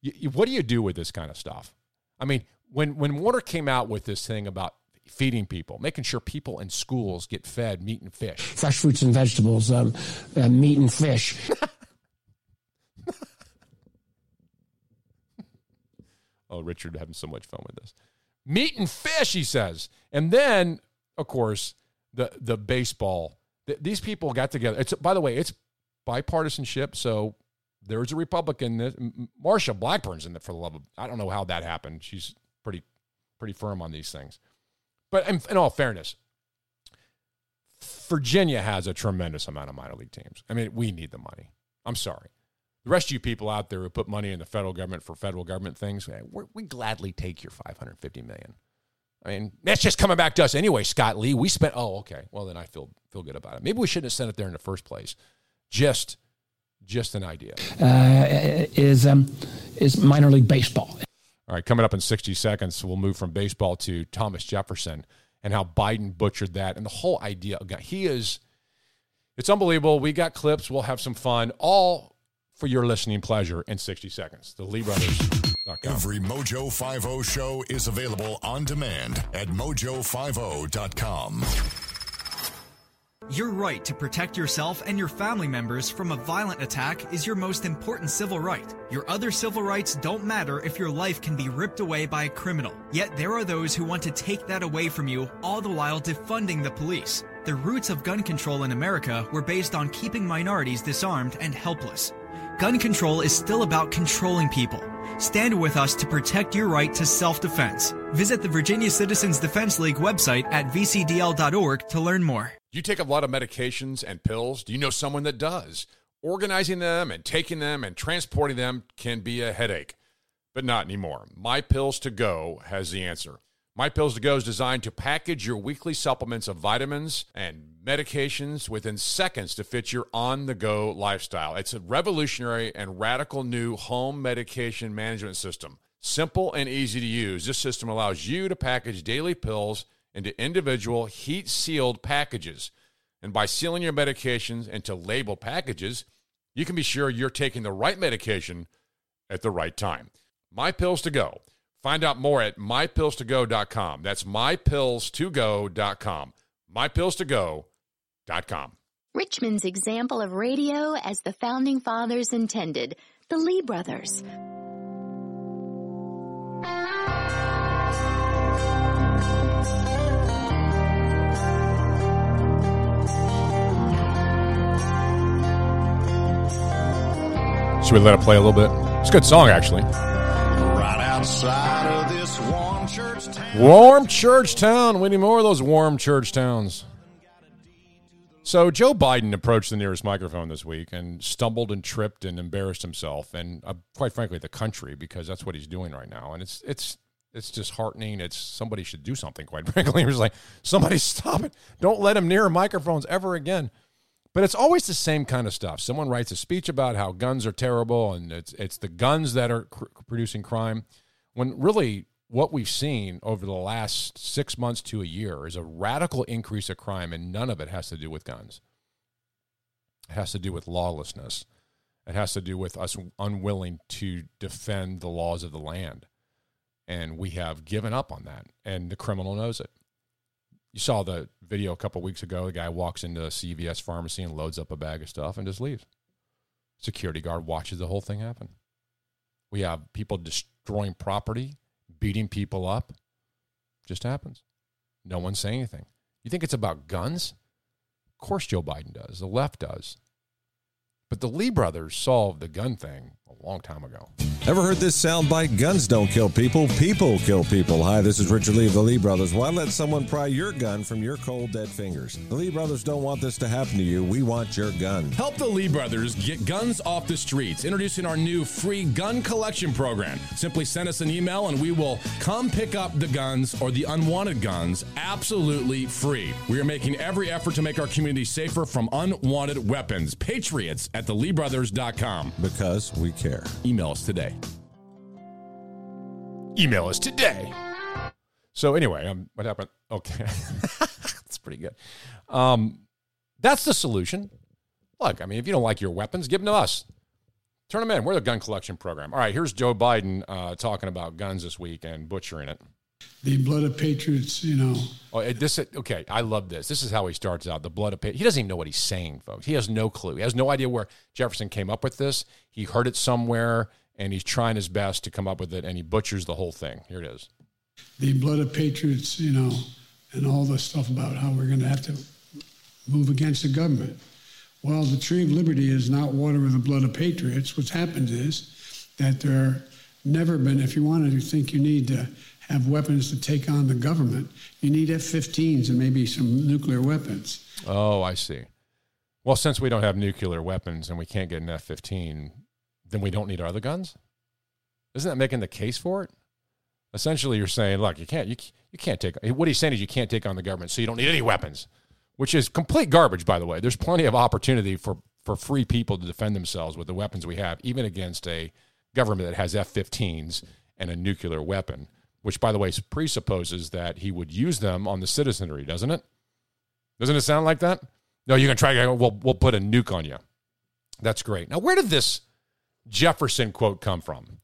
[SPEAKER 3] You, you, what do you do with this kind of stuff? I mean, when when Warner came out with this thing about feeding people, making sure people in schools get fed meat and fish,
[SPEAKER 15] fresh fruits and vegetables, um, uh, meat and fish.
[SPEAKER 3] Oh, Richard having so much fun with this. Meat and fish, he says. And then, of course, the the baseball. Th- these people got together. It's by the way, it's bipartisanship. So there's a Republican. Marsha Blackburn's in it for the love of. I don't know how that happened. She's pretty pretty firm on these things. But in, in all fairness, Virginia has a tremendous amount of minor league teams. I mean, we need the money. I'm sorry. The rest of you people out there who put money in the federal government for federal government things, we gladly take your 550 million. I mean, that's just coming back to us anyway, Scott Lee. We spent. Oh, okay. Well, then I feel feel good about it. Maybe we shouldn't have sent it there in the first place. Just, just an idea.
[SPEAKER 15] Uh, is um, is minor league baseball.
[SPEAKER 3] All right, coming up in 60 seconds, we'll move from baseball to Thomas Jefferson and how Biden butchered that and the whole idea. of He is. It's unbelievable. We got clips. We'll have some fun. All for your listening pleasure in 60 seconds. The Lee Brothers.
[SPEAKER 4] Every Mojo 50 show is available on demand at mojo50.com.
[SPEAKER 1] Your right to protect yourself and your family members from a violent attack is your most important civil right. Your other civil rights don't matter if your life can be ripped away by a criminal. Yet there are those who want to take that away from you, all the while defunding the police. The roots of gun control in America were based on keeping minorities disarmed and helpless. Gun control is still about controlling people. Stand with us to protect your right to self defense. Visit the Virginia Citizens Defense League website at vcdl.org to learn more.
[SPEAKER 3] You take a lot of medications and pills? Do you know someone that does? Organizing them and taking them and transporting them can be a headache, but not anymore. My Pills to Go has the answer. My Pills to Go is designed to package your weekly supplements of vitamins and medications within seconds to fit your on the go lifestyle. It's a revolutionary and radical new home medication management system. Simple and easy to use, this system allows you to package daily pills into individual heat sealed packages. And by sealing your medications into label packages, you can be sure you're taking the right medication at the right time. My Pills to Go. Find out more at mypills2go.com. That's mypillstogo.com. Mypillstogo.com.
[SPEAKER 2] Richmond's example of radio as the founding fathers intended, the Lee brothers.
[SPEAKER 3] Should we let it play a little bit? It's a good song, actually.
[SPEAKER 4] Right outside of this warm church town.
[SPEAKER 3] Warm church town. We need more of those warm church towns. So Joe Biden approached the nearest microphone this week and stumbled and tripped and embarrassed himself and uh, quite frankly the country because that's what he's doing right now and it's it's it's disheartening. It's somebody should do something. Quite frankly, he was like, somebody stop it. Don't let him near microphones ever again. But it's always the same kind of stuff. Someone writes a speech about how guns are terrible and it's it's the guns that are cr- producing crime. When really what we've seen over the last six months to a year is a radical increase of crime, and none of it has to do with guns. It has to do with lawlessness. It has to do with us unwilling to defend the laws of the land. And we have given up on that, and the criminal knows it. You saw the video a couple weeks ago. The guy walks into a CVS pharmacy and loads up a bag of stuff and just leaves. Security guard watches the whole thing happen. We have people destroying property, beating people up. Just happens. No one's saying anything. You think it's about guns? Of course, Joe Biden does. The left does. But the Lee brothers solved the gun thing a long time ago.
[SPEAKER 16] Ever heard this soundbite? Guns don't kill people, people kill people. Hi, this is Richard Lee of the Lee Brothers. Why let someone pry your gun from your cold, dead fingers? The Lee Brothers don't want this to happen to you. We want your gun.
[SPEAKER 17] Help the Lee brothers get guns off the streets. Introducing our new free gun collection program. Simply send us an email and we will come pick up the guns or the unwanted guns absolutely free. We are making every effort to make our community safer from unwanted weapons. Patriots at theleebrothers.com.
[SPEAKER 16] Because we care.
[SPEAKER 17] Email us today.
[SPEAKER 3] Email us today. So anyway, um, what happened? Okay, that's pretty good. Um, that's the solution. Look, I mean, if you don't like your weapons, give them to us. Turn them in. We're the gun collection program. All right, here's Joe Biden uh, talking about guns this week and butchering it.
[SPEAKER 18] The blood of patriots, you know.
[SPEAKER 3] Oh, this okay. I love this. This is how he starts out. The blood of patriots. He doesn't even know what he's saying, folks. He has no clue. He has no idea where Jefferson came up with this. He heard it somewhere, and he's trying his best to come up with it, and he butchers the whole thing. Here it is.
[SPEAKER 18] The blood of patriots, you know, and all the stuff about how we're going to have to move against the government. Well, the tree of liberty is not water with the blood of patriots. What's happened is that there never been, if you want to think you need to have weapons to take on the government, you need F 15s and maybe some nuclear weapons.
[SPEAKER 3] Oh, I see. Well, since we don't have nuclear weapons and we can't get an F 15, then we don't need our other guns? Isn't that making the case for it? Essentially, you're saying, look, you can't, you, you can't take, what he's saying is you can't take on the government, so you don't need any weapons, which is complete garbage, by the way. There's plenty of opportunity for, for free people to defend themselves with the weapons we have, even against a government that has F 15s and a nuclear weapon which, by the way, presupposes that he would use them on the citizenry, doesn't it? Doesn't it sound like that? No, you can try. We'll, we'll put a nuke on you. That's great. Now, where did this Jefferson quote come from?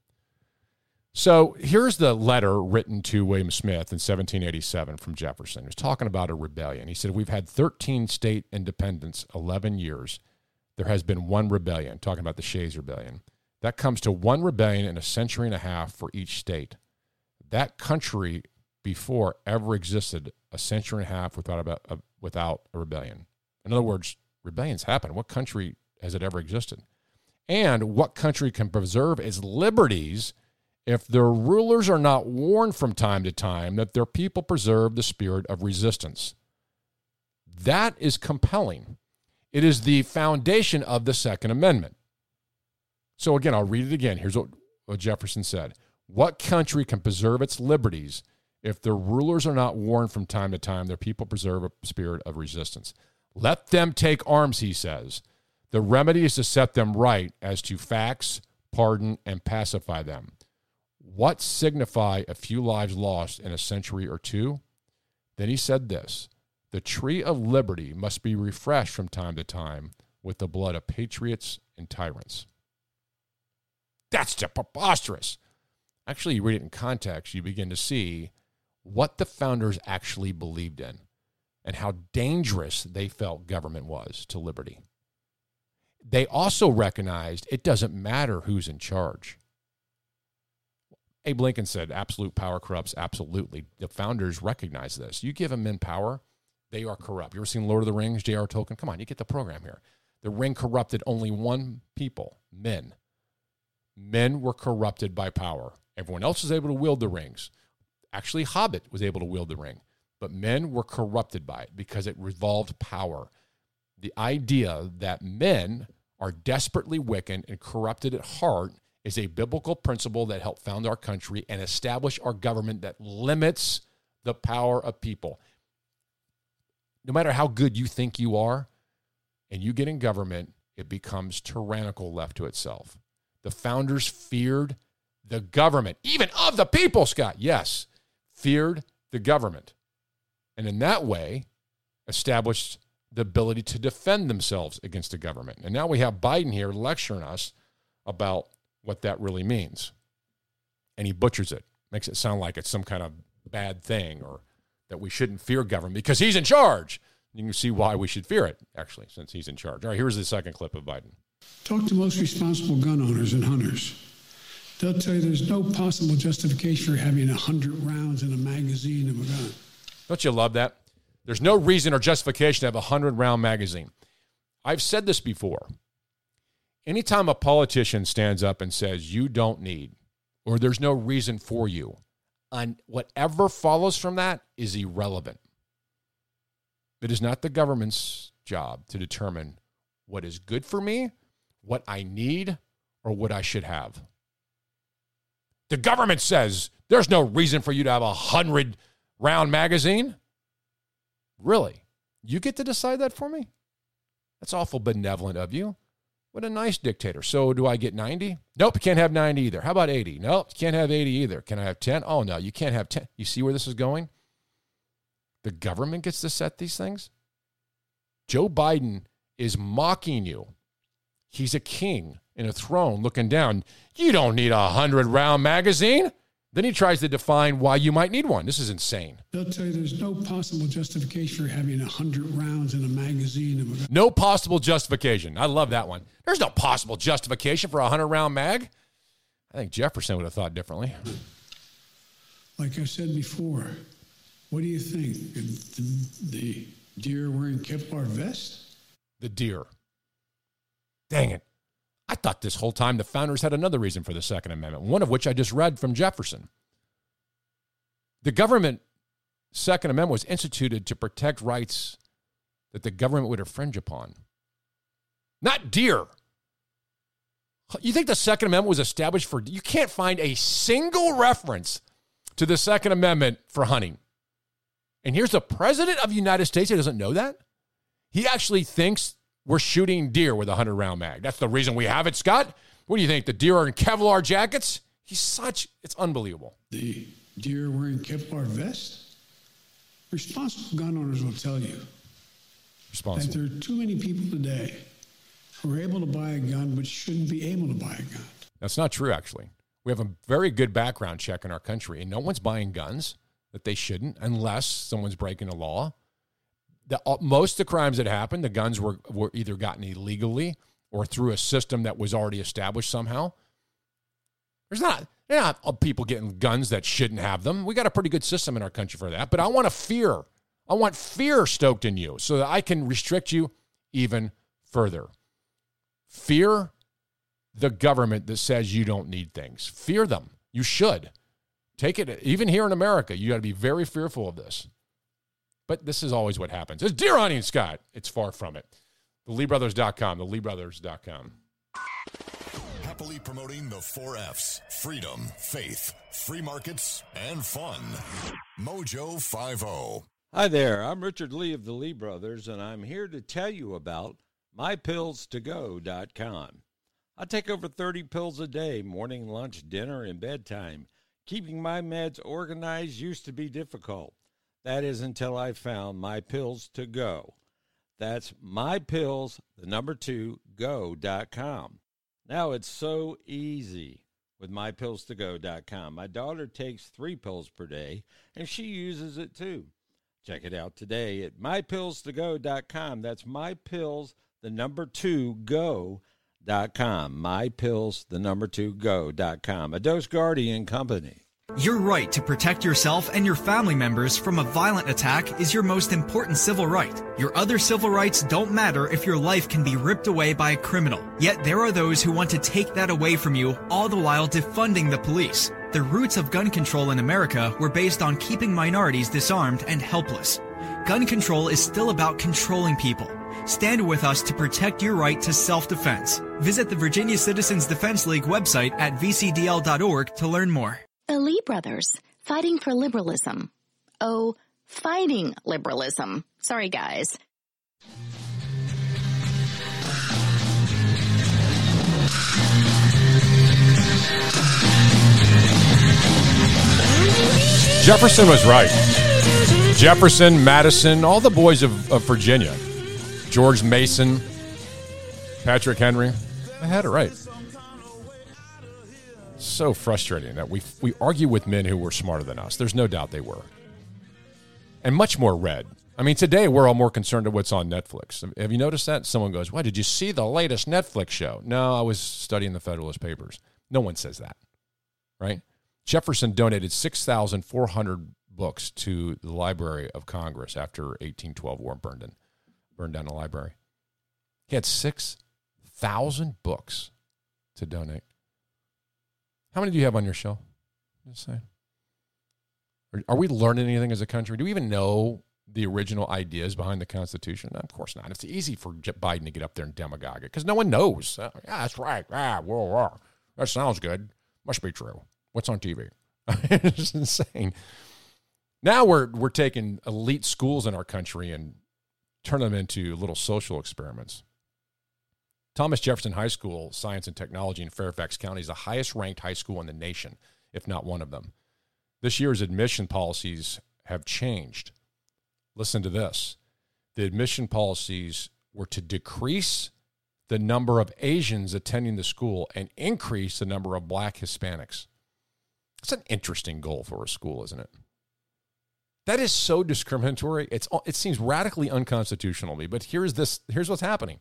[SPEAKER 3] So here's the letter written to William Smith in 1787 from Jefferson. He was talking about a rebellion. He said, We've had 13 state independence, 11 years. There has been one rebellion, talking about the Shays Rebellion. That comes to one rebellion in a century and a half for each state that country before ever existed a century and a half without a, a, without a rebellion. In other words, rebellions happen. What country has it ever existed? And what country can preserve its liberties if their rulers are not warned from time to time that their people preserve the spirit of resistance? That is compelling. It is the foundation of the Second Amendment. So, again, I'll read it again. Here's what, what Jefferson said what country can preserve its liberties if their rulers are not warned from time to time their people preserve a spirit of resistance? Let them take arms, he says. The remedy is to set them right as to facts, pardon, and pacify them. What signify a few lives lost in a century or two? Then he said this The tree of liberty must be refreshed from time to time with the blood of patriots and tyrants. That's just preposterous. Actually, you read it in context, you begin to see what the founders actually believed in and how dangerous they felt government was to liberty. They also recognized it doesn't matter who's in charge. Abe Lincoln said, absolute power corrupts absolutely. The founders recognize this. You give them men power, they are corrupt. You ever seen Lord of the Rings, J.R. Tolkien? Come on, you get the program here. The ring corrupted only one people, men. Men were corrupted by power. Everyone else was able to wield the rings. Actually, Hobbit was able to wield the ring, but men were corrupted by it because it revolved power. The idea that men are desperately wicked and corrupted at heart is a biblical principle that helped found our country and establish our government that limits the power of people. No matter how good you think you are, and you get in government, it becomes tyrannical left to itself. The founders feared the government, even of the people, Scott. Yes, feared the government. And in that way, established the ability to defend themselves against the government. And now we have Biden here lecturing us about what that really means. And he butchers it, makes it sound like it's some kind of bad thing or that we shouldn't fear government because he's in charge. You can see why we should fear it, actually, since he's in charge. All right, here's the second clip of Biden.
[SPEAKER 18] Talk to most responsible gun owners and hunters. They'll tell you there's no possible justification for having 100 rounds in a magazine of a gun.
[SPEAKER 3] Don't you love that? There's no reason or justification to have a 100 round magazine. I've said this before. Anytime a politician stands up and says, you don't need, or there's no reason for you, and whatever follows from that is irrelevant. It is not the government's job to determine what is good for me, what I need, or what I should have. The government says there's no reason for you to have a hundred round magazine. Really? You get to decide that for me? That's awful benevolent of you. What a nice dictator. So, do I get 90? Nope, you can't have 90 either. How about 80? Nope, you can't have 80 either. Can I have 10? Oh, no, you can't have 10. You see where this is going? The government gets to set these things. Joe Biden is mocking you. He's a king in a throne looking down. You don't need a 100 round magazine. Then he tries to define why you might need one. This is insane.
[SPEAKER 18] They'll tell you there's no possible justification for having a 100 rounds in a magazine. Of a-
[SPEAKER 3] No possible justification. I love that one. There's no possible justification for a 100 round mag. I think Jefferson would have thought differently.
[SPEAKER 18] like I said before, what do you think? The, the deer wearing Kevlar vest?
[SPEAKER 3] The deer. Dang it. I thought this whole time the founders had another reason for the Second Amendment, one of which I just read from Jefferson. The government Second Amendment was instituted to protect rights that the government would infringe upon, not deer. You think the Second Amendment was established for? You can't find a single reference to the Second Amendment for hunting. And here's the president of the United States who doesn't know that. He actually thinks we're shooting deer with a 100 round mag. That's the reason we have it, Scott. What do you think? The deer are in Kevlar jackets? He's such, it's unbelievable.
[SPEAKER 18] The deer wearing Kevlar vest? Responsible gun owners will tell you
[SPEAKER 3] Responsible.
[SPEAKER 18] that there are too many people today who are able to buy a gun but shouldn't be able to buy a gun.
[SPEAKER 3] That's not true, actually. We have a very good background check in our country, and no one's buying guns that they shouldn't unless someone's breaking a law the, uh, most of the crimes that happened, the guns were, were either gotten illegally or through a system that was already established somehow. There's not, not uh, people getting guns that shouldn't have them. We got a pretty good system in our country for that. But I want a fear. I want fear stoked in you so that I can restrict you even further. Fear the government that says you don't need things. Fear them. You should. Take it, even here in America, you got to be very fearful of this. But this is always what happens. It's deer hunting, Scott. It's far from it. The LeeBrothers.com, the LeeBrothers.com.
[SPEAKER 4] Happily promoting the four F's freedom, faith, free markets, and fun. Mojo 50.
[SPEAKER 6] Hi there. I'm Richard Lee of the Lee Brothers, and I'm here to tell you about mypillstogo.com. I take over 30 pills a day, morning, lunch, dinner, and bedtime. Keeping my meds organized used to be difficult. That is until I found my pills to go. That's my pills, the number two, go.com. Now it's so easy with mypillstogo.com. My daughter takes three pills per day, and she uses it too. Check it out today at mypillstogo.com. That's mypills, the number two, go.com. Mypills, the number two, go.com. A Dose Guardian company.
[SPEAKER 1] Your right to protect yourself and your family members from a violent attack is your most important civil right. Your other civil rights don't matter if your life can be ripped away by a criminal. Yet there are those who want to take that away from you, all the while defunding the police. The roots of gun control in America were based on keeping minorities disarmed and helpless. Gun control is still about controlling people. Stand with us to protect your right to self-defense. Visit the Virginia Citizens Defense League website at vcdl.org to learn more.
[SPEAKER 2] The Lee brothers, fighting for liberalism. Oh, fighting liberalism. Sorry, guys.
[SPEAKER 3] Jefferson was right. Jefferson, Madison, all the boys of, of Virginia, George Mason, Patrick Henry, I had it right. So frustrating that we we argue with men who were smarter than us. There's no doubt they were, and much more read. I mean, today we're all more concerned with what's on Netflix. Have you noticed that? Someone goes, "Why did you see the latest Netflix show?" No, I was studying the Federalist Papers. No one says that, right? Jefferson donated 6,400 books to the Library of Congress after 1812 war burned, in, burned down the library. He had 6,000 books to donate. How many do you have on your shelf? Just saying. Are, are we learning anything as a country? Do we even know the original ideas behind the Constitution? No, of course not. It's easy for Biden to get up there and demagogue it because no one knows. Uh, yeah, that's right. Ah, World War. That sounds good. Must be true. What's on TV? it's insane. Now we're we're taking elite schools in our country and turn them into little social experiments. Thomas Jefferson High School, Science and Technology in Fairfax County is the highest ranked high school in the nation, if not one of them. This year's admission policies have changed. Listen to this. The admission policies were to decrease the number of Asians attending the school and increase the number of black Hispanics. It's an interesting goal for a school, isn't it? That is so discriminatory. It's it seems radically unconstitutional to me. But here's this. Here's what's happening.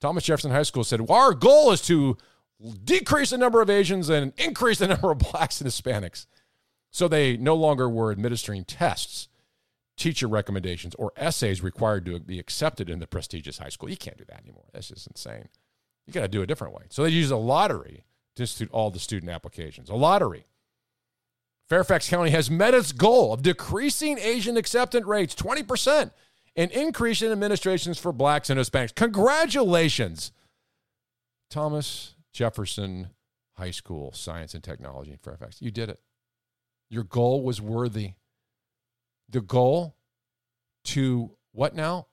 [SPEAKER 3] Thomas Jefferson High School said, well, "Our goal is to decrease the number of Asians and increase the number of blacks and Hispanics." So they no longer were administering tests, teacher recommendations, or essays required to be accepted in the prestigious high school. You can't do that anymore. That's just insane. You got to do it a different way. So they use a lottery to institute all the student applications. A lottery. Fairfax County has met its goal of decreasing Asian acceptance rates 20% and increasing administrations for blacks and Hispanics. Congratulations, Thomas Jefferson High School, Science and Technology in Fairfax. You did it. Your goal was worthy. The goal to what now?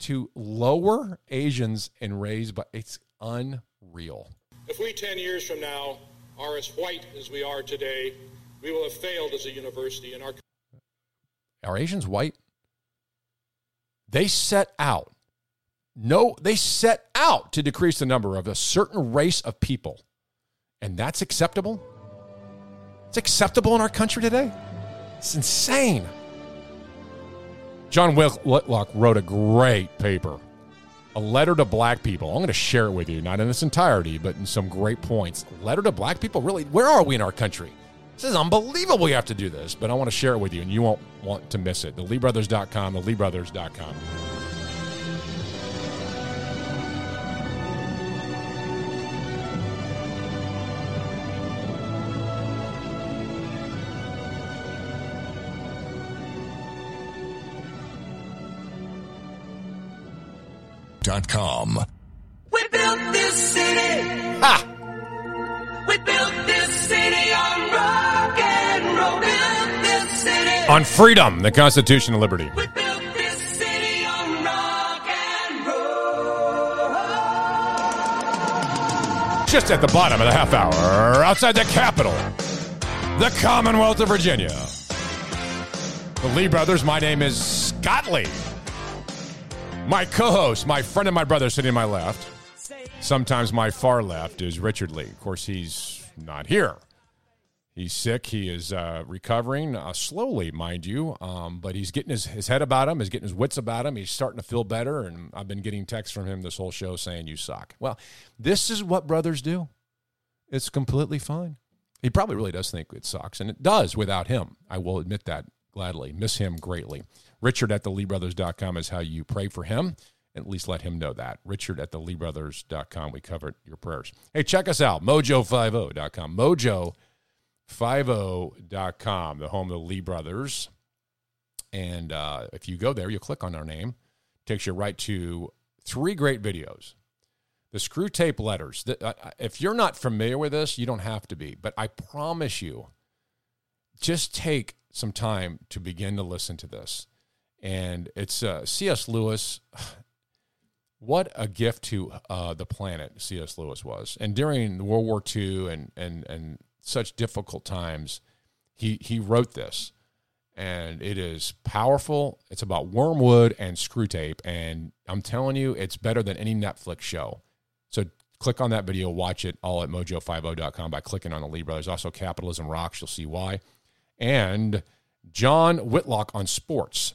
[SPEAKER 3] To lower Asians and raise, but it's unreal.
[SPEAKER 19] If we 10 years from now are as white as we are today, we will have failed as a university in our
[SPEAKER 3] Are Asians white? They set out. No, they set out to decrease the number of a certain race of people. And that's acceptable? It's acceptable in our country today? It's insane. John Whitlock wrote a great paper, A Letter to Black People. I'm going to share it with you, not in its entirety, but in some great points. Letter to Black People? Really? Where are we in our country? This is unbelievable we have to do this, but I want to share it with you, and you won't want to miss it. The LeeBrothers.com, the LeeBrothers.com.
[SPEAKER 4] Dot com.
[SPEAKER 8] On
[SPEAKER 3] freedom, the Constitution and liberty.
[SPEAKER 8] We built this city on rock and roll.
[SPEAKER 3] Just at the bottom of the half hour, outside the Capitol, the Commonwealth of Virginia. The Lee brothers, my name is Scott Lee. My co host, my friend and my brother sitting to my left. sometimes my far left is Richard Lee. Of course, he's not here. He's sick. He is uh, recovering uh, slowly, mind you, um, but he's getting his, his head about him. He's getting his wits about him. He's starting to feel better. And I've been getting texts from him this whole show saying, You suck. Well, this is what brothers do. It's completely fine. He probably really does think it sucks, and it does without him. I will admit that gladly. Miss him greatly. Richard at theleebrothers.com is how you pray for him. At least let him know that. Richard at theleebrothers.com. We covered your prayers. Hey, check us out. Mojo50.com. Mojo 50.com, the home of the Lee brothers. And uh, if you go there, you click on our name, takes you right to three great videos. The Screwtape letters. The, uh, if you're not familiar with this, you don't have to be. But I promise you, just take some time to begin to listen to this. And it's uh, C.S. Lewis. What a gift to uh, the planet C.S. Lewis was. And during World War II and, and, and such difficult times, he he wrote this, and it is powerful. It's about wormwood and Screwtape, and I'm telling you, it's better than any Netflix show. So click on that video, watch it all at mojo50.com by clicking on the Lee Brothers. Also, Capitalism Rocks. You'll see why. And John Whitlock on sports.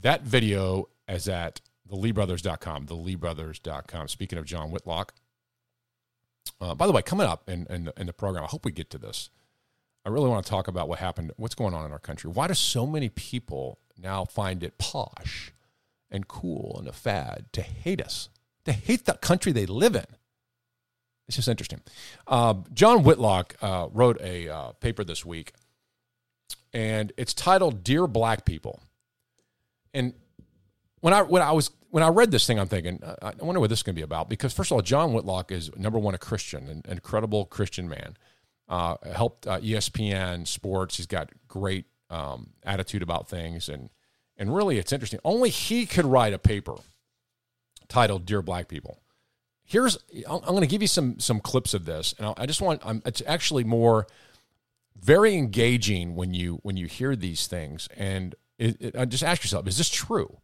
[SPEAKER 3] That video is at theleebrothers.com. Theleebrothers.com. Speaking of John Whitlock, uh, by the way, coming up in, in, in the program, I hope we get to this. I really want to talk about what happened, what's going on in our country. Why do so many people now find it posh and cool and a fad to hate us, to hate the country they live in? It's just interesting. Uh, John Whitlock uh, wrote a uh, paper this week, and it's titled "Dear Black People." And when I when I was when I read this thing, I'm thinking, I wonder what this is going to be about. Because first of all, John Whitlock is number one a Christian, an incredible Christian man. Uh, helped uh, ESPN Sports. He's got great um, attitude about things, and and really, it's interesting. Only he could write a paper titled "Dear Black People." Here's I'm going to give you some some clips of this, and I just want I'm, it's actually more very engaging when you when you hear these things, and it, it, just ask yourself: Is this true?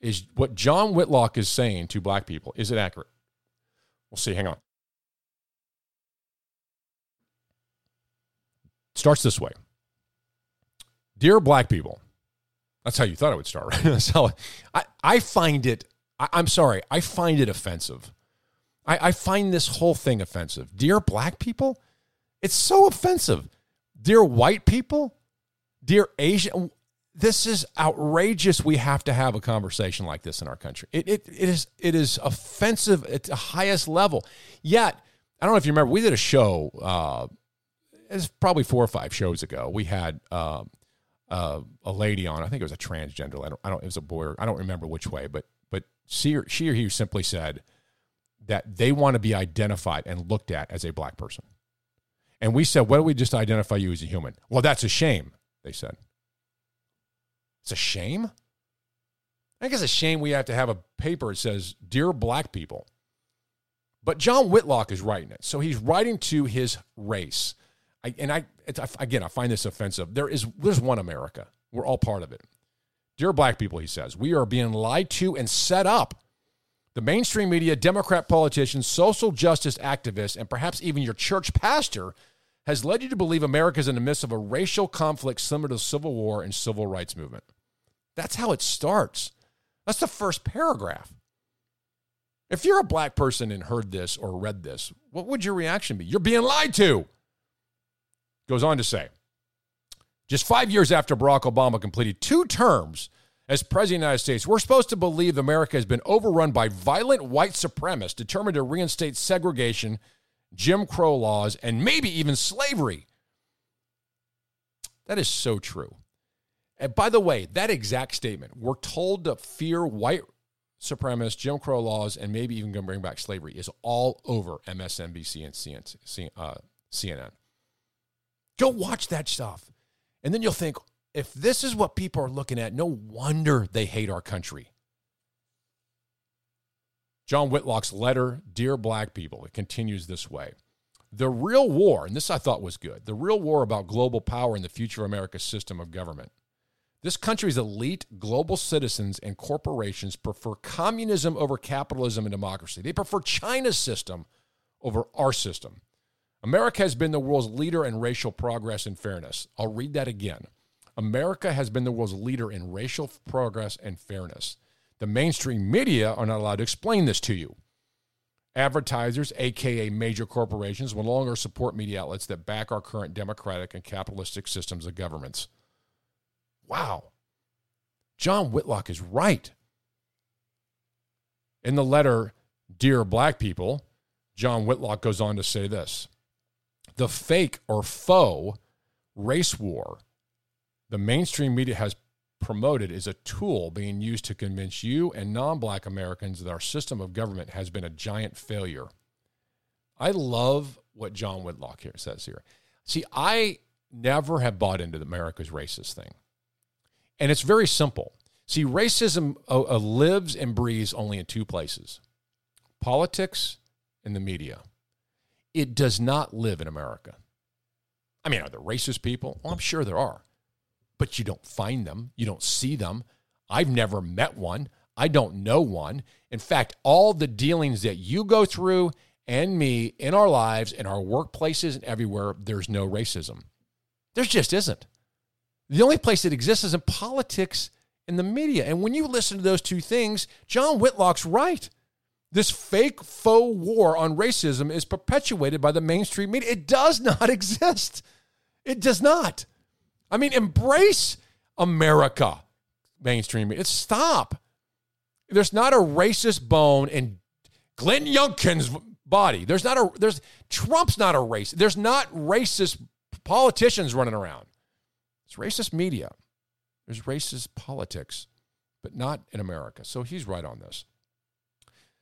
[SPEAKER 3] Is what John Whitlock is saying to black people, is it accurate? We'll see. Hang on. Starts this way Dear black people, that's how you thought it would start, right? That's how I, I find it, I, am sorry, I find it offensive. I, I find this whole thing offensive. Dear black people, it's so offensive. Dear white people, dear Asian, this is outrageous. We have to have a conversation like this in our country. It, it, it is it is offensive at the highest level. Yet, I don't know if you remember, we did a show. Uh, it's probably four or five shows ago. We had uh, uh, a lady on. I think it was a transgender. I don't. I don't. It was a boy. Or, I don't remember which way, but but she or, she or he simply said that they want to be identified and looked at as a black person. And we said, "Why don't we just identify you as a human?" Well, that's a shame. They said. It's a shame. I think it's a shame we have to have a paper that says, Dear Black people. But John Whitlock is writing it. So he's writing to his race. I, and I, again, I find this offensive. There is, there's one America. We're all part of it. Dear black people, he says, we are being lied to and set up. The mainstream media, Democrat politicians, social justice activists, and perhaps even your church pastor has led you to believe America is in the midst of a racial conflict similar to the Civil War and Civil Rights Movement. That's how it starts. That's the first paragraph. If you're a black person and heard this or read this, what would your reaction be? You're being lied to. Goes on to say, just five years after Barack Obama completed two terms as president of the United States, we're supposed to believe America has been overrun by violent white supremacists determined to reinstate segregation, Jim Crow laws, and maybe even slavery. That is so true. And by the way, that exact statement, we're told to fear white supremacists, Jim Crow laws, and maybe even going to bring back slavery, is all over MSNBC and CNN. Uh, Go watch that stuff. And then you'll think, if this is what people are looking at, no wonder they hate our country. John Whitlock's letter, Dear Black People, it continues this way. The real war, and this I thought was good, the real war about global power and the future of America's system of government This country's elite global citizens and corporations prefer communism over capitalism and democracy. They prefer China's system over our system. America has been the world's leader in racial progress and fairness. I'll read that again. America has been the world's leader in racial progress and fairness. The mainstream media are not allowed to explain this to you. Advertisers, aka major corporations, will no longer support media outlets that back our current democratic and capitalistic systems of governments. Wow. John Whitlock is right. In the letter, Dear Black People, John Whitlock goes on to say this The fake or faux race war the mainstream media has promoted is a tool being used to convince you and non black Americans that our system of government has been a giant failure. I love what John Whitlock here says here. See, I never have bought into the America's racist thing. And it's very simple. See, racism uh, uh, lives and breathes only in two places politics and the media. It does not live in America. I mean, are there racist people? Well, I'm sure there are but you don't find them, you don't see them. I've never met one. I don't know one. In fact, all the dealings that you go through and me in our lives, in our workplaces, and everywhere, there's no racism. There just isn't. The only place that exists is in politics and the media. And when you listen to those two things, John Whitlock's right. This fake faux war on racism is perpetuated by the mainstream media. It does not exist. It does not. I mean, embrace America, mainstream. It's stop. There's not a racist bone in Glenn Youngkin's body. There's not a there's Trump's not a race. There's not racist politicians running around. It's racist media. There's racist politics, but not in America. So he's right on this.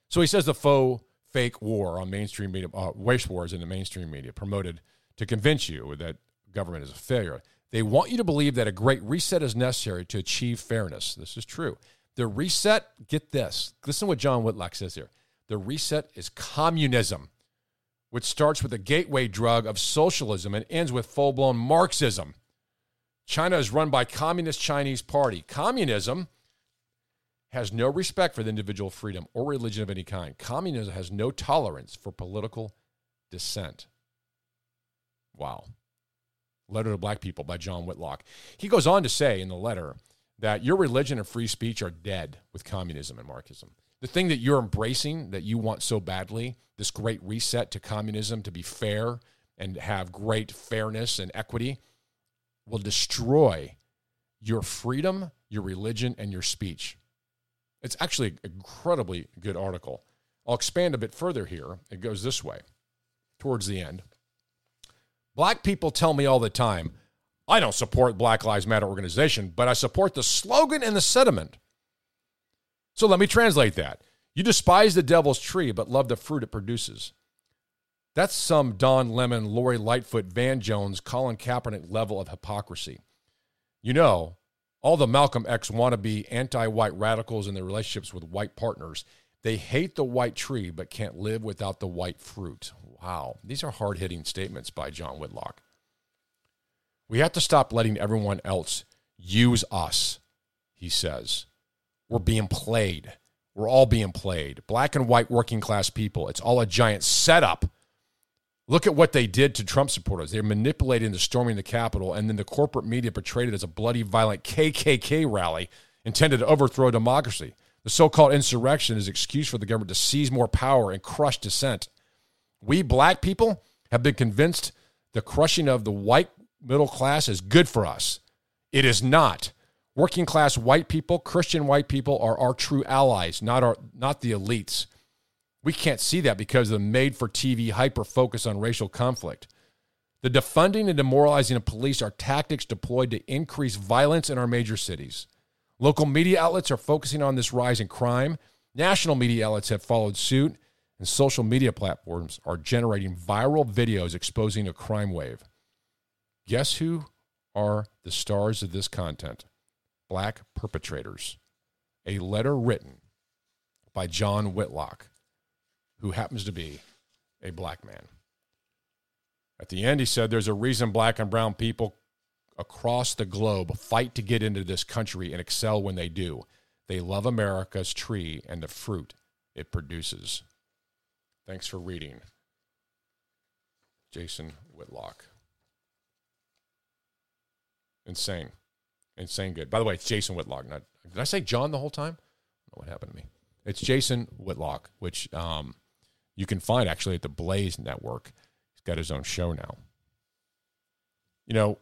[SPEAKER 3] So he says the faux fake war on mainstream media, uh, race wars in the mainstream media, promoted to convince you that government is a failure. They want you to believe that a great reset is necessary to achieve fairness. This is true. The reset, get this. Listen to what John Whitlock says here. The reset is communism, which starts with the gateway drug of socialism and ends with full blown Marxism. China is run by Communist Chinese Party. Communism has no respect for the individual freedom or religion of any kind. Communism has no tolerance for political dissent. Wow. Letter to Black People by John Whitlock. He goes on to say in the letter that your religion and free speech are dead with communism and Marxism. The thing that you're embracing, that you want so badly, this great reset to communism to be fair and have great fairness and equity, will destroy your freedom, your religion, and your speech. It's actually an incredibly good article. I'll expand a bit further here. It goes this way towards the end. Black people tell me all the time, I don't support Black Lives Matter organization, but I support the slogan and the sentiment. So let me translate that. You despise the devil's tree, but love the fruit it produces. That's some Don Lemon, Lori Lightfoot, Van Jones, Colin Kaepernick level of hypocrisy. You know, all the Malcolm X wannabe anti white radicals in their relationships with white partners, they hate the white tree but can't live without the white fruit. Wow. These are hard hitting statements by John Whitlock. We have to stop letting everyone else use us, he says. We're being played. We're all being played. Black and white working class people. It's all a giant setup. Look at what they did to Trump supporters. They're manipulating the storming the Capitol, and then the corporate media portrayed it as a bloody, violent KKK rally intended to overthrow democracy. The so called insurrection is an excuse for the government to seize more power and crush dissent. We black people have been convinced the crushing of the white middle class is good for us. It is not. Working class white people, Christian white people are our true allies, not our not the elites. We can't see that because of the made for TV hyper focus on racial conflict. The defunding and demoralizing of police are tactics deployed to increase violence in our major cities. Local media outlets are focusing on this rise in crime. National media outlets have followed suit, and social media platforms are generating viral videos exposing a crime wave. Guess who are the stars of this content? Black perpetrators. A letter written by John Whitlock, who happens to be a black man. At the end, he said, There's a reason black and brown people across the globe fight to get into this country and excel when they do. They love America's tree and the fruit it produces. Thanks for reading. Jason Whitlock. Insane. Insane good. By the way, it's Jason Whitlock. Not, did I say John the whole time? what happened to me. It's Jason Whitlock, which um, you can find actually at the Blaze Network. He's got his own show now. You know,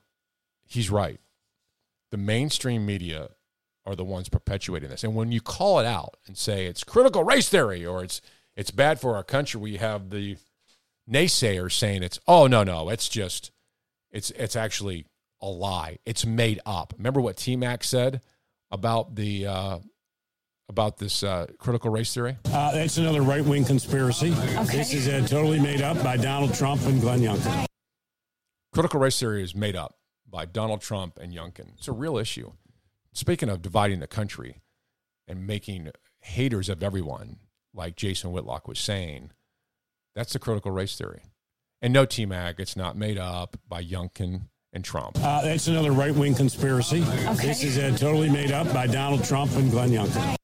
[SPEAKER 3] he's right. The mainstream media are the ones perpetuating this. And when you call it out and say it's critical race theory or it's it's bad for our country, we have the naysayers saying it's oh no no, it's just it's it's actually a lie. It's made up. Remember what T Mac said about the uh, about this uh, critical race theory?
[SPEAKER 20] Uh, that's another right wing conspiracy. Okay. This is uh, totally made up by Donald Trump and Glenn Youngkin.
[SPEAKER 3] Critical race theory is made up by Donald Trump and Youngkin. It's a real issue. Speaking of dividing the country and making haters of everyone, like Jason Whitlock was saying, that's the critical race theory. And no, T Mac, it's not made up by Youngkin and Trump.
[SPEAKER 20] Uh, that's another right wing conspiracy. Okay. This is uh, totally made up by Donald Trump and Glenn Youngkin.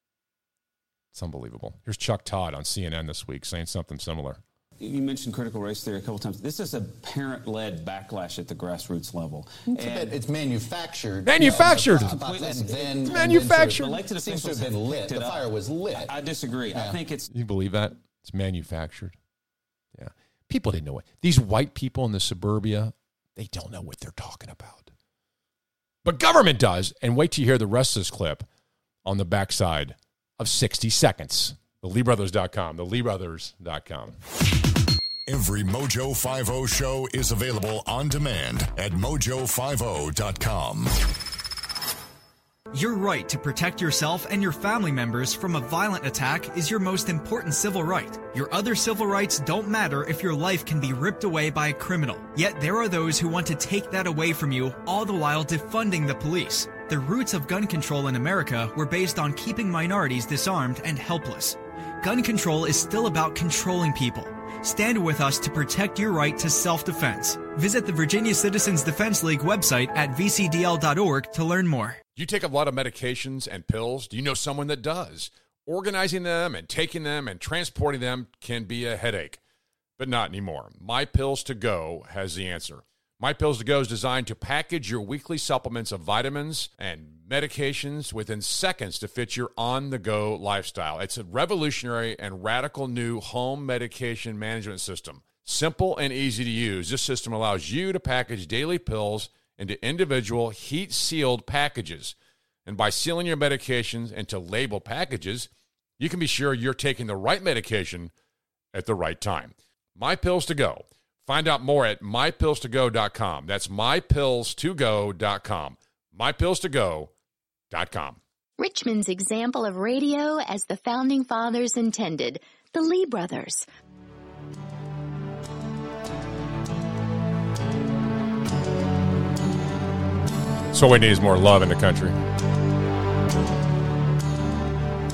[SPEAKER 3] It's unbelievable. Here's Chuck Todd on CNN this week saying something similar.
[SPEAKER 21] You mentioned critical race theory a couple times. This is a parent-led backlash at the grassroots level.
[SPEAKER 22] It's, bit, it's manufactured.
[SPEAKER 3] Manufactured.
[SPEAKER 22] You know, and then,
[SPEAKER 3] it's manufactured.
[SPEAKER 22] And then sort of, seems to have been lit. The fire was lit.
[SPEAKER 21] I, I disagree. Yeah. I think it's.
[SPEAKER 3] You believe that it's manufactured? Yeah. People didn't know it. These white people in the suburbia, they don't know what they're talking about. But government does. And wait till you hear the rest of this clip on the backside of 60 seconds. TheLeeBrothers.com. TheLeeBrothers.com.
[SPEAKER 4] Every Mojo 50 show is available on demand at mojo50.com.
[SPEAKER 1] Your right to protect yourself and your family members from a violent attack is your most important civil right. Your other civil rights don't matter if your life can be ripped away by a criminal. Yet there are those who want to take that away from you, all the while defunding the police. The roots of gun control in America were based on keeping minorities disarmed and helpless. Gun control is still about controlling people. Stand with us to protect your right to self defense. Visit the Virginia Citizens Defense League website at vcdl.org to learn more.
[SPEAKER 3] You take a lot of medications and pills? Do you know someone that does? Organizing them and taking them and transporting them can be a headache, but not anymore. My Pills to Go has the answer. My Pills to Go is designed to package your weekly supplements of vitamins and medications within seconds to fit your on the go lifestyle. It's a revolutionary and radical new home medication management system. Simple and easy to use, this system allows you to package daily pills into individual heat sealed packages. And by sealing your medications into label packages, you can be sure you're taking the right medication at the right time. My Pills to Go. Find out more at mypillstogo.com. That's mypillstogo.com. Mypillstogo.com
[SPEAKER 2] Richmond's example of radio as the founding fathers intended, the Lee brothers.
[SPEAKER 3] So we need is more love in the country.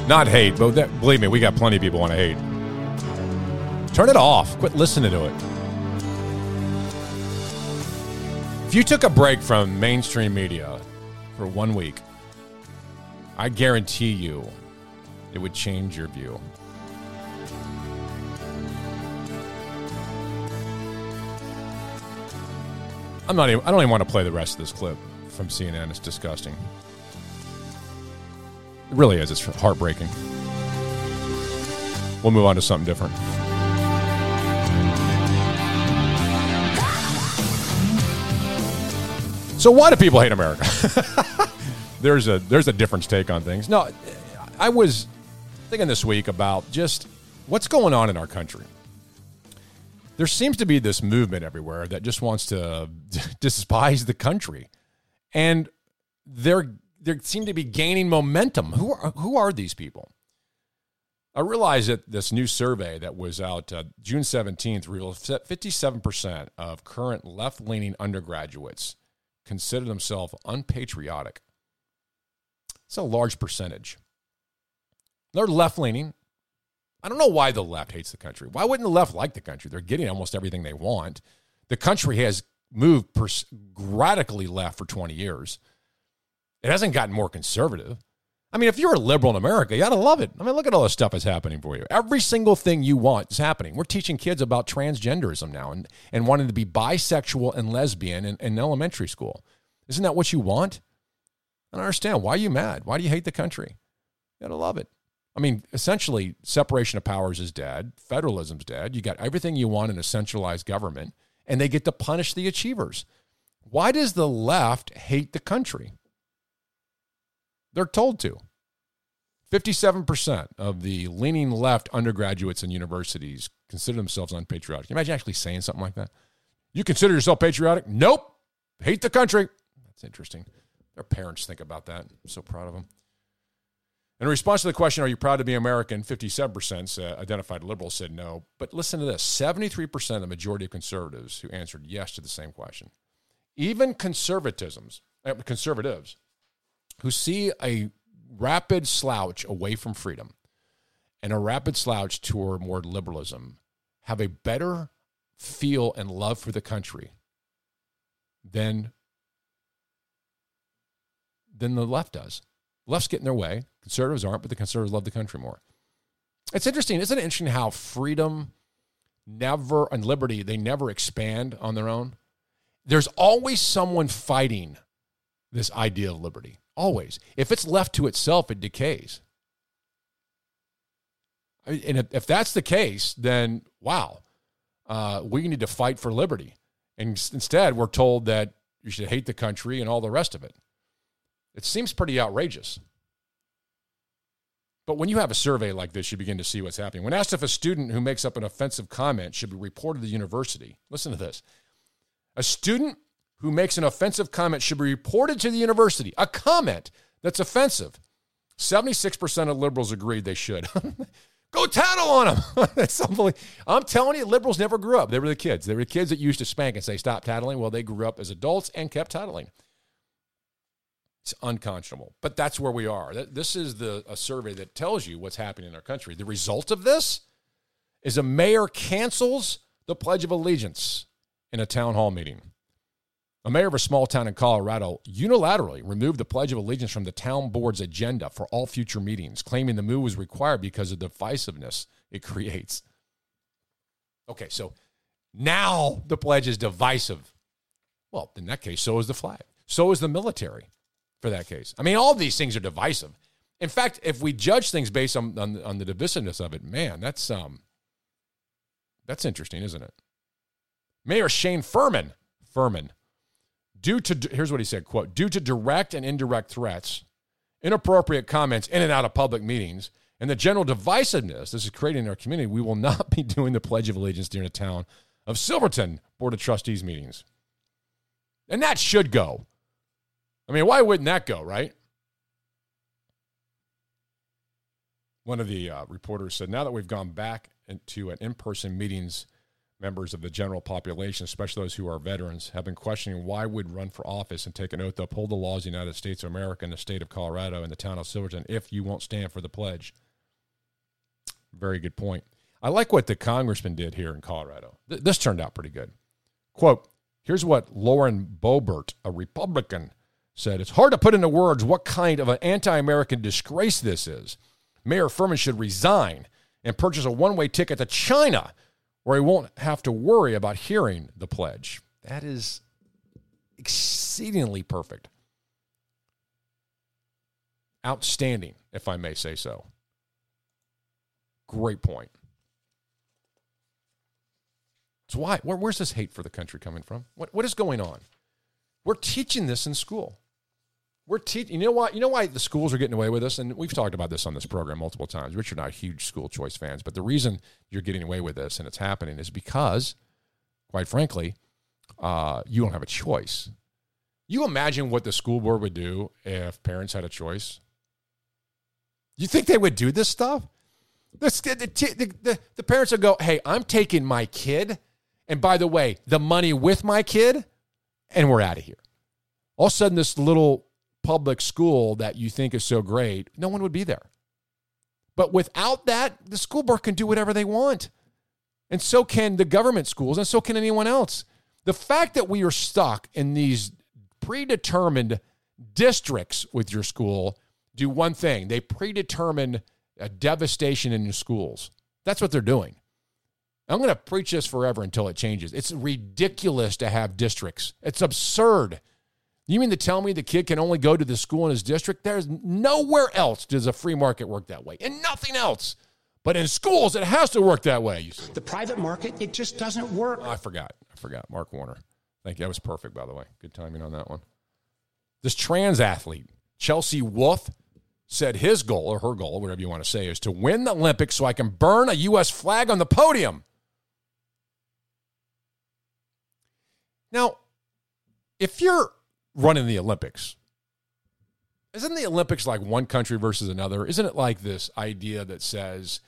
[SPEAKER 3] Not hate, but that, believe me, we got plenty of people want to hate. Turn it off. Quit listening to it. If you took a break from mainstream media for one week, I guarantee you it would change your view. I'm not even, I don't even want to play the rest of this clip from CNN. It's disgusting. It really is. It's heartbreaking. We'll move on to something different. So why do people hate America? there's a there's a different take on things. No, I was thinking this week about just what's going on in our country. There seems to be this movement everywhere that just wants to despise the country, and they're they seem to be gaining momentum. Who are who are these people? I realize that this new survey that was out uh, June 17th revealed 57% of current left leaning undergraduates consider themselves unpatriotic. It's a large percentage. They're left leaning. I don't know why the left hates the country. Why wouldn't the left like the country? They're getting almost everything they want. The country has moved pers- radically left for 20 years. It hasn't gotten more conservative. I mean, if you're a liberal in America, you ought to love it. I mean, look at all the stuff that's happening for you. Every single thing you want is happening. We're teaching kids about transgenderism now and, and wanting to be bisexual and lesbian in, in elementary school. Isn't that what you want? I don't understand. Why are you mad? Why do you hate the country? You gotta love it. I mean, essentially, separation of powers is dead. Federalism's dead. You got everything you want in a centralized government, and they get to punish the achievers. Why does the left hate the country? They're told to. 57% of the leaning left undergraduates in universities consider themselves unpatriotic. Can you imagine actually saying something like that? You consider yourself patriotic? Nope. Hate the country. That's interesting. Their parents think about that. I'm so proud of them. In response to the question, Are you proud to be American? 57% uh, identified liberals said no. But listen to this 73% of the majority of conservatives who answered yes to the same question. Even conservatisms, uh, conservatives who see a rapid slouch away from freedom and a rapid slouch toward more liberalism have a better feel and love for the country than, than the left does. Left's getting their way. Conservatives aren't, but the conservatives love the country more. It's interesting. Isn't it interesting how freedom never and liberty, they never expand on their own? There's always someone fighting this idea of liberty. Always. If it's left to itself, it decays. And if, that's the case, then wow, uh, we need to fight for liberty. And instead, we're told that you should hate the country and all the rest of it. It seems pretty outrageous. But when you have a survey like this, you begin to see what's happening. When asked if a student who makes up an offensive comment should be reported to the university, listen to this. A student who makes an offensive comment should be reported to the university. A comment that's offensive. 76% of liberals agreed they should. Go tattle on them. that's. I'm telling you, liberals never grew up. They were the kids. They were the kids that used to spank and say, stop tattling. Well, they grew up as adults and kept tattling. It's unconscionable. But that's where we are. This is the a survey that tells you what's happening in our country. The result of this is a mayor cancels the Pledge of Allegiance in a town hall meeting. A mayor of a small town in Colorado unilaterally removed the Pledge of Allegiance from the town board's agenda for all future meetings, claiming the move was required because of the divisiveness it creates. Okay, so now the pledge is divisive. Well, in that case, so is the flag. So is the military for that case. I mean, all these things are divisive. In fact, if we judge things based on, on, on the divisiveness of it, man, that's um that's interesting, isn't it? Mayor Shane Fuhrman, Fuhrman due to here's what he said quote due to direct and indirect threats inappropriate comments in and out of public meetings and the general divisiveness this is creating in our community we will not be doing the pledge of allegiance during the town of silverton board of trustees meetings and that should go i mean why wouldn't that go right one of the uh, reporters said now that we've gone back into an in-person meetings members of the general population, especially those who are veterans, have been questioning why would run for office and take an oath to uphold the laws of the United States of America and the state of Colorado and the town of Silverton if you won't stand for the pledge. Very good point. I like what the congressman did here in Colorado. Th- this turned out pretty good. Quote, here's what Lauren Boebert, a Republican, said. It's hard to put into words what kind of an anti American disgrace this is. Mayor Fuhrman should resign and purchase a one way ticket to China where he won't have to worry about hearing the pledge. That is exceedingly perfect. Outstanding, if I may say so. Great point. So why? Where, where's this hate for the country coming from? What, what is going on? We're teaching this in school. We're teaching. You know why? You know why the schools are getting away with this, and we've talked about this on this program multiple times. Richard I are huge school choice fans, but the reason you're getting away with this and it's happening is because, quite frankly, uh, you don't have a choice. You imagine what the school board would do if parents had a choice. You think they would do this stuff? The, the, the, the parents would go, "Hey, I'm taking my kid, and by the way, the money with my kid, and we're out of here." All of a sudden, this little public school that you think is so great, no one would be there. But without that, the school board can do whatever they want. And so can the government schools, and so can anyone else. The fact that we are stuck in these predetermined districts with your school do one thing they predetermine a devastation in your schools. That's what they're doing. I'm going to preach this forever until it changes. It's ridiculous to have districts. It's absurd. You mean to tell me the kid can only go to the school in his district? There's nowhere else does a free market work that way, and nothing else. But in schools, it has to work that way.
[SPEAKER 7] The private market, it just doesn't work.
[SPEAKER 3] Oh, I forgot. I forgot. Mark Warner. Thank you. That was perfect, by the way. Good timing on that one. This trans athlete, Chelsea Wolfe, said his goal, or her goal, whatever you want to say, is to win the Olympics so I can burn a U.S. flag on the podium. Now, if you're running the Olympics, isn't the Olympics like one country versus another? Isn't it like this idea that says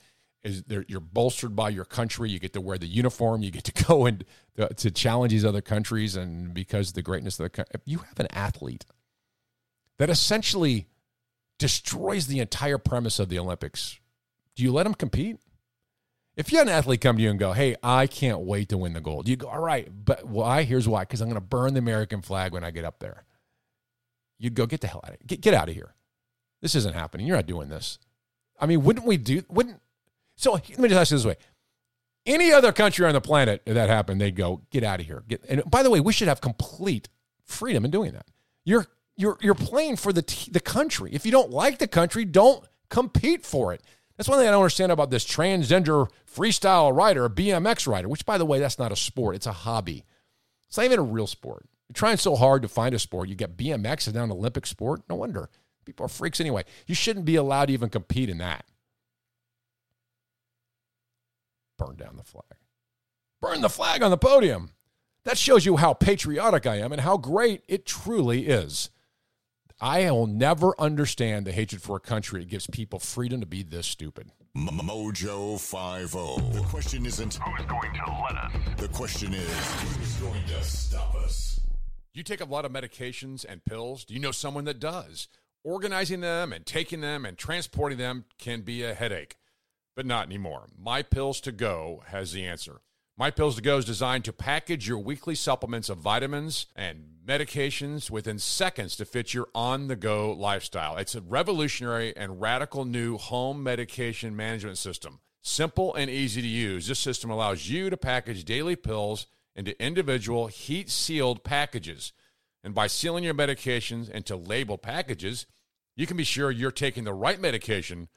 [SPEAKER 3] is there, you're bolstered by your country, you get to wear the uniform, you get to go and to, to challenge these other countries, and because of the greatness of the country, you have an athlete that essentially destroys the entire premise of the Olympics. Do you let him compete? If you had an athlete come to you and go, "Hey, I can't wait to win the gold," you go, "All right, but why? Here's why: because I'm going to burn the American flag when I get up there." You'd go, "Get the hell out of get get out of here! This isn't happening. You're not doing this." I mean, wouldn't we do? Wouldn't so? Let me just ask you this way: Any other country on the planet if that happened, they'd go, "Get out of here!" Get, and by the way, we should have complete freedom in doing that. You're you're you're playing for the t- the country. If you don't like the country, don't compete for it. That's one thing I don't understand about this transgender freestyle rider, a BMX rider, which, by the way, that's not a sport. It's a hobby. It's not even a real sport. You're trying so hard to find a sport. You get BMX is now an Olympic sport. No wonder. People are freaks anyway. You shouldn't be allowed to even compete in that. Burn down the flag. Burn the flag on the podium. That shows you how patriotic I am and how great it truly is. I will never understand the hatred for a country that gives people freedom to be this stupid.
[SPEAKER 4] Mojo 50. The question isn't who's going to let us. The question is who's going to stop us.
[SPEAKER 23] You take a lot of medications and pills. Do you know someone that does? Organizing them and taking them and transporting them can be a headache, but not anymore. My Pills to Go has the answer. My Pills to Go is designed to package your weekly supplements of vitamins and medications within seconds to fit your on the go lifestyle. It's a revolutionary and radical new home medication management system. Simple and easy to use, this system allows you to package daily pills into individual heat sealed packages. And by sealing your medications into labeled packages, you can be sure you're taking the right medication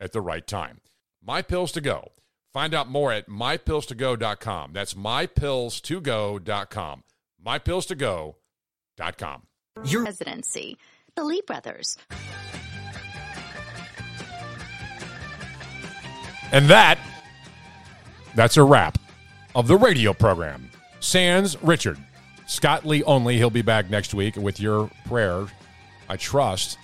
[SPEAKER 23] at the right time. My Pills to Go. Find out more at mypills2go.com. That's mypillstogo.com. Mypillstogo.com.
[SPEAKER 2] Your residency. The Lee brothers.
[SPEAKER 23] And that, that's a wrap of the radio program. Sans Richard. Scott Lee only. He'll be back next week with your prayer. I trust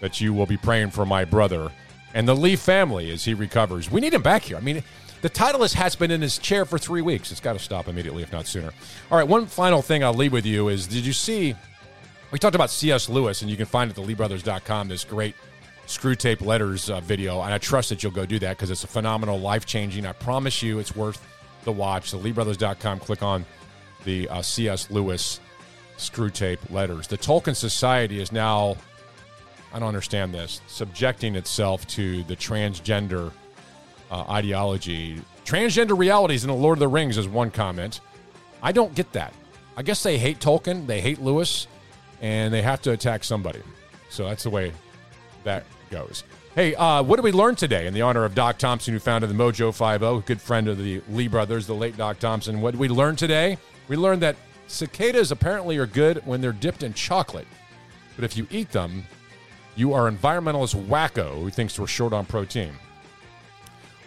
[SPEAKER 23] that you will be praying for my brother and the Lee family as he recovers. We need him back here. I mean, the titleist has been in his chair for three weeks. It's got to stop immediately, if not sooner. All right, one final thing I'll leave with you is did you see? We talked about C.S. Lewis, and you can find it at theleebrothers.com this great Screwtape letters uh, video. And I trust that you'll go do that because it's a phenomenal, life changing. I promise you it's worth the watch. TheLeeBrothers.com, click on the uh, C.S. Lewis Screwtape letters. The Tolkien Society is now, I don't understand this, subjecting itself to the transgender uh, ideology. Transgender realities in the Lord of the Rings is one comment. I don't get that. I guess they hate Tolkien, they hate Lewis, and they have to attack somebody. So that's the way that goes. Hey, uh, what did we learn today in the honor of Doc Thompson, who founded the Mojo 50, good friend of the Lee brothers, the late Doc Thompson? What did we learn today? We learned that cicadas apparently are good when they're dipped in chocolate. But if you eat them, you are environmentalist wacko who thinks we're short on protein.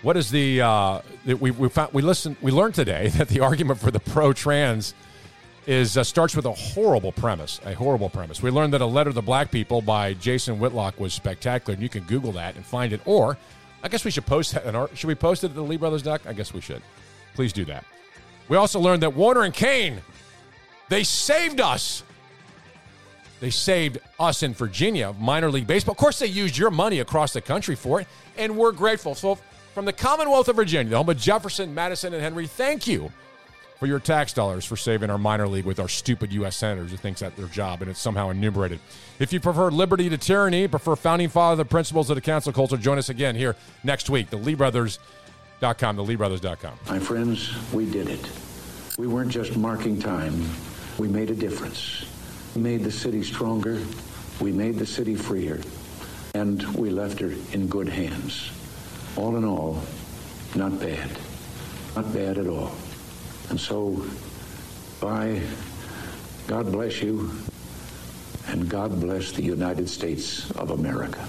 [SPEAKER 23] What is the uh, we we found we listened we learned today that the argument for the pro trans is uh, starts with a horrible premise, a horrible premise. We learned that a letter to black people by Jason Whitlock was spectacular, and you can Google that and find it. Or I guess we should post that. In our, should we post it at the Lee Brothers Doc? I guess we should. Please do that. We also learned that Warner and Kaine they saved us. They saved us in Virginia, minor league baseball. Of course, they used your money across the country for it, and we're grateful. So from the Commonwealth of Virginia, the home of Jefferson, Madison, and Henry, thank you
[SPEAKER 3] for your tax dollars for saving our minor league with our stupid U.S. senators who thinks that their job and it's somehow enumerated. If you prefer liberty to tyranny, prefer founding father the principles of the council culture, join us again here next week. The Lee Brothers.com, the LeeBrothers.com.
[SPEAKER 24] My friends, we did it. We weren't just marking time, we made a difference. We made the city stronger, we made the city freer, and we left her in good hands. All in all, not bad. Not bad at all. And so, bye. God bless you, and God bless the United States of America.